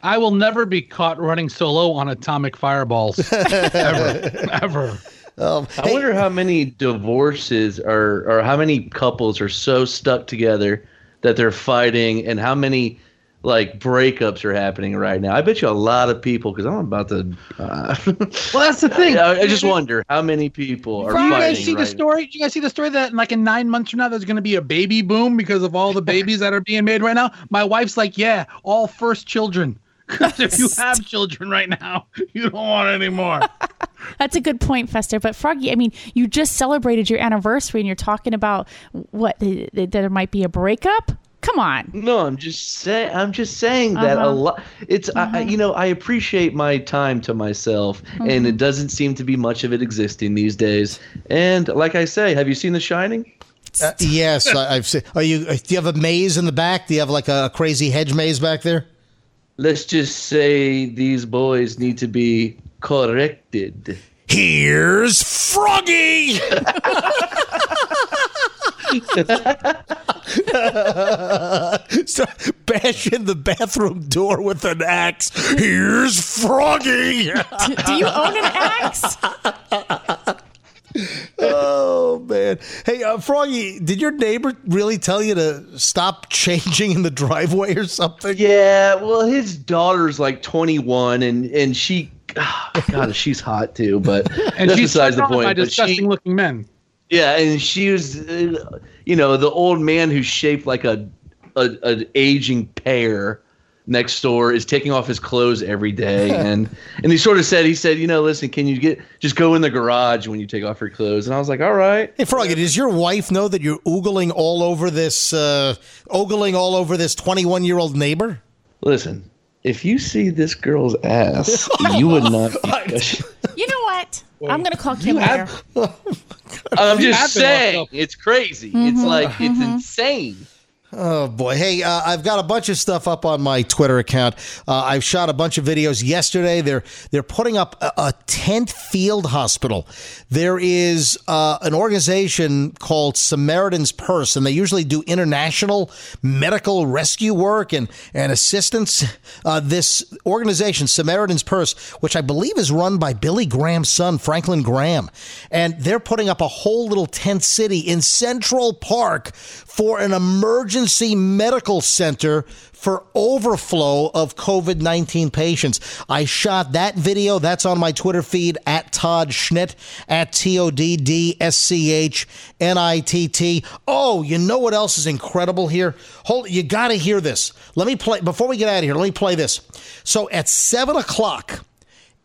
I will never be caught running solo on atomic fireballs. ever. Ever.
Um,
I wonder how many divorces are, or how many couples are so stuck together that they're fighting, and how many like breakups are happening right now. I bet you a lot of people, because I'm about to. Uh,
Well, that's the thing.
I, I just wonder how many people are
Did you guys see
right
the story? Did you guys see the story that in like in nine months from now there's going to be a baby boom because of all the babies that are being made right now? My wife's like, yeah, all first children. 'Cause if you have children right now, you don't want any more.
That's a good point, Fester. But Froggy, I mean, you just celebrated your anniversary and you're talking about what th- th- there might be a breakup. Come on.
No, I'm just saying. I'm just saying that a
Uh-huh.
lot. It's I, I, you know I appreciate my time to myself, and
Mm-hmm.
it doesn't seem to be much of it existing these days. And like I say, have you seen The Shining?
Uh, yes, I, I've seen. Are you? uh, Do you have a maze in the back? Do you have like a crazy hedge maze back there?
Let's just say these boys need to be corrected.
Here's Froggy. so, bash in the bathroom door with an axe. Here's Froggy.
Do you own an axe?
oh man. Hey, uh, Froggy, did your neighbor really tell you to stop changing in the driveway or something?
Yeah, well, his daughter's like 21, and and she, oh, God, she's hot too. But
And
that's
she's
besides the
surrounded
point.
by
but she-
disgusting looking men.
Yeah, and she was, uh, you know, the old man who's shaped like a, a an aging pear next door is taking off his clothes every day, and and he sort of said, he said, you know, listen, can you get just go in the garage when you take off your clothes? And I was like, all right.
Hey, Froggy, does your wife know that you're oogling all over this, uh, ogling all over this 21 year old neighbor?
Listen, if you see this girl's ass, you would not.
You know what? I'm going to call Kim
You have-
later.
I'm just
have been
saying,
locked up.
it's crazy. It's like it's insane.
Oh boy! Hey, uh, I've got a bunch of stuff up on my Twitter account. Uh, I've shot a bunch of videos yesterday. They're they're putting up a, a tent field hospital. There is uh, an organization called Samaritan's Purse, and they usually do international medical rescue work and and assistance. Uh, this organization, Samaritan's Purse, which I believe is run by Billy Graham's son, Franklin Graham, and they're putting up a whole little tent city in Central Park for an emergency medical center for overflow of COVID 19 patients. I shot that video. That's on my Twitter feed at Todd Schnitt, at T O D D S C H N I T T. Oh, you know what else is incredible here? Hold, you got to hear this. Let me play, before we get out of here, let me play this. So at 7 o'clock,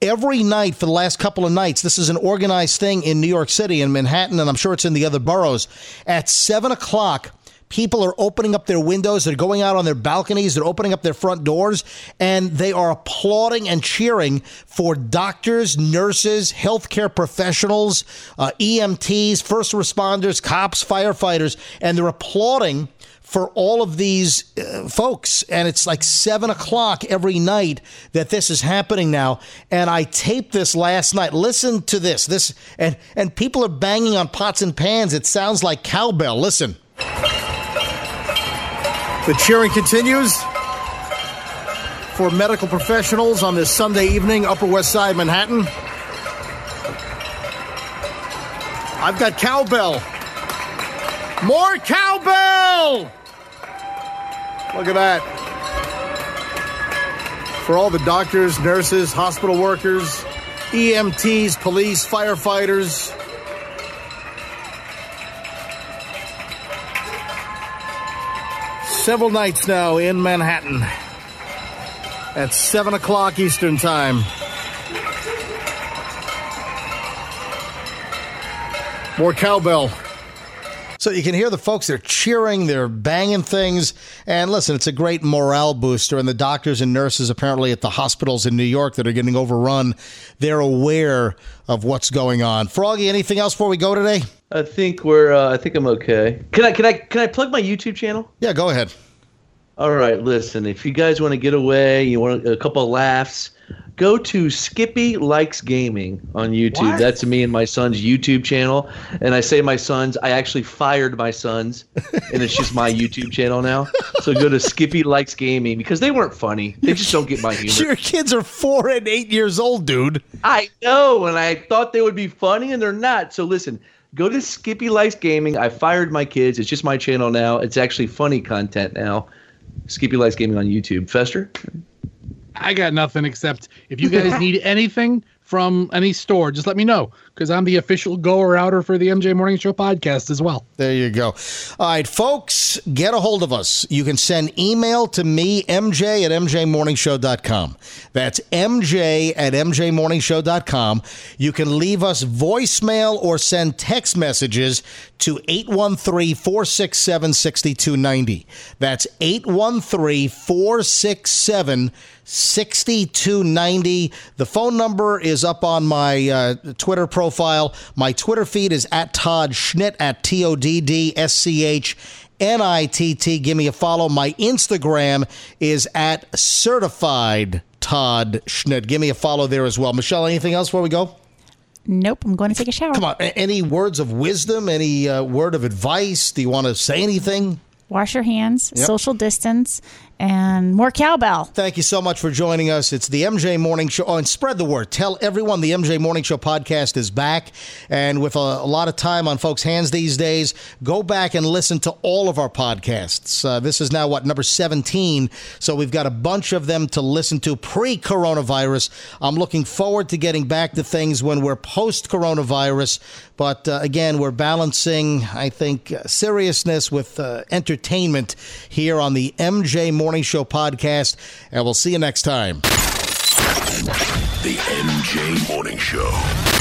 every night for the last couple of nights. This is an organized thing in New York City and Manhattan, and I'm sure it's in the other boroughs. At seven o'clock, people are opening up their windows, they're going out on their balconies, they're opening up their front doors, and they are applauding and cheering for doctors, nurses, healthcare professionals, uh, EMTs, first responders, cops, firefighters, and they're applauding for all of these uh, folks. And it's like seven o'clock every night that this is happening now. And I taped this last night. Listen to this. This and and people are banging on pots and pans. It sounds like cowbell. Listen. The cheering continues for medical professionals on this Sunday evening, Upper West Side, Manhattan. I've got cowbell. More cowbell! Look at that. For all the doctors, nurses, hospital workers, EMTs, police, firefighters. Several nights now in Manhattan at 7 o'clock Eastern Time. More cowbell. So you can hear the folks, they're cheering, they're banging things. And listen, it's a great morale booster. And the doctors and nurses, apparently at the hospitals in New York that are getting overrun, they're aware of what's going on. Froggy, anything else before we go today?
I think we're. Uh, I think I'm okay. Can I? Can I? Can I plug my YouTube channel?
Yeah, go ahead.
All right. Listen, if you guys want to get away, you want a couple of laughs, go to Skippy Likes Gaming on YouTube.
What?
That's me and my son's YouTube channel. And I say my sons. I actually fired my sons, and it's just my YouTube channel now. So go to Skippy Likes Gaming because they weren't funny. They just don't get my humor.
Your kids are four and eight years old, dude.
I know, and I thought they would be funny, and they're not. So listen, go to Skippy Likes Gaming. I fired my kids. It's just my channel now. It's actually funny content now. Skippy Likes Gaming on YouTube. Fester?
I got nothing except if you guys need anything from any store, just let me know because I'm the official goer outer for the MJ Morning Show podcast as well.
There you go. All right, folks, get a hold of us. You can send email to me, MJ at MJMorningshow.com. That's MJ at MJMorningshow.com. You can leave us voicemail or send text messages to 813 467 6290. That's 813 467 6290. The phone number is up on my uh, Twitter profile. My Twitter feed is at Todd Schnitt at T O D D S C H N I T T. Give me a follow. My Instagram is at certified Todd Schnitt. Give me a follow there as well. Michelle, anything else before we go?
Nope, I'm going to take a shower.
Come on. Any words of wisdom? Any uh, word of advice? Do you want to say anything?
Wash your hands,
Yep.
social distance, and more cowbell.
Thank you so much for joining us. It's the MJ Morning Show. Oh, and spread the word. Tell everyone the MJ Morning Show podcast is back. And with a, a lot of time on folks' hands these days, go back and listen to all of our podcasts. Uh, this is now, what, number 17. So we've got a bunch of them to listen to pre coronavirus. I'm looking forward to getting back to things when we're post coronavirus. But uh, again, we're balancing, I think, uh, seriousness with uh, entertainment here on the MJ Morning Show podcast. And we'll see you next time.
The MJ Morning Show.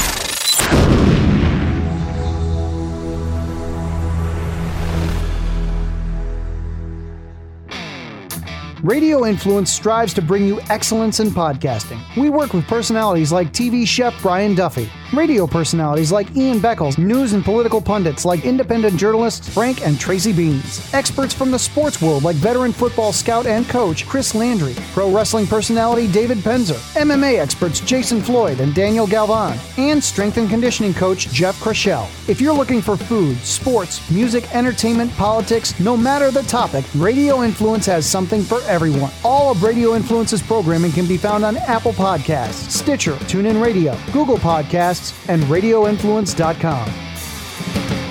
Radio Influence strives to bring you excellence in podcasting. We work with personalities like TV chef Brian Duffy, radio personalities like Ian Beckles, news and political pundits like independent journalists Frank and Tracy Beanz, experts from the sports world like veteran football scout and coach Chris Landry, pro wrestling personality David Penzer, MMA experts Jason Floyd and Daniel Galvan, and strength and conditioning coach Jeff Crochelle. If you're looking for food, sports, music, entertainment, politics, no matter the topic, Radio Influence has something for everyone. All of Radio Influence's programming can be found on Apple Podcasts, Stitcher, TuneIn Radio, Google Podcasts, and RadioInfluence.com.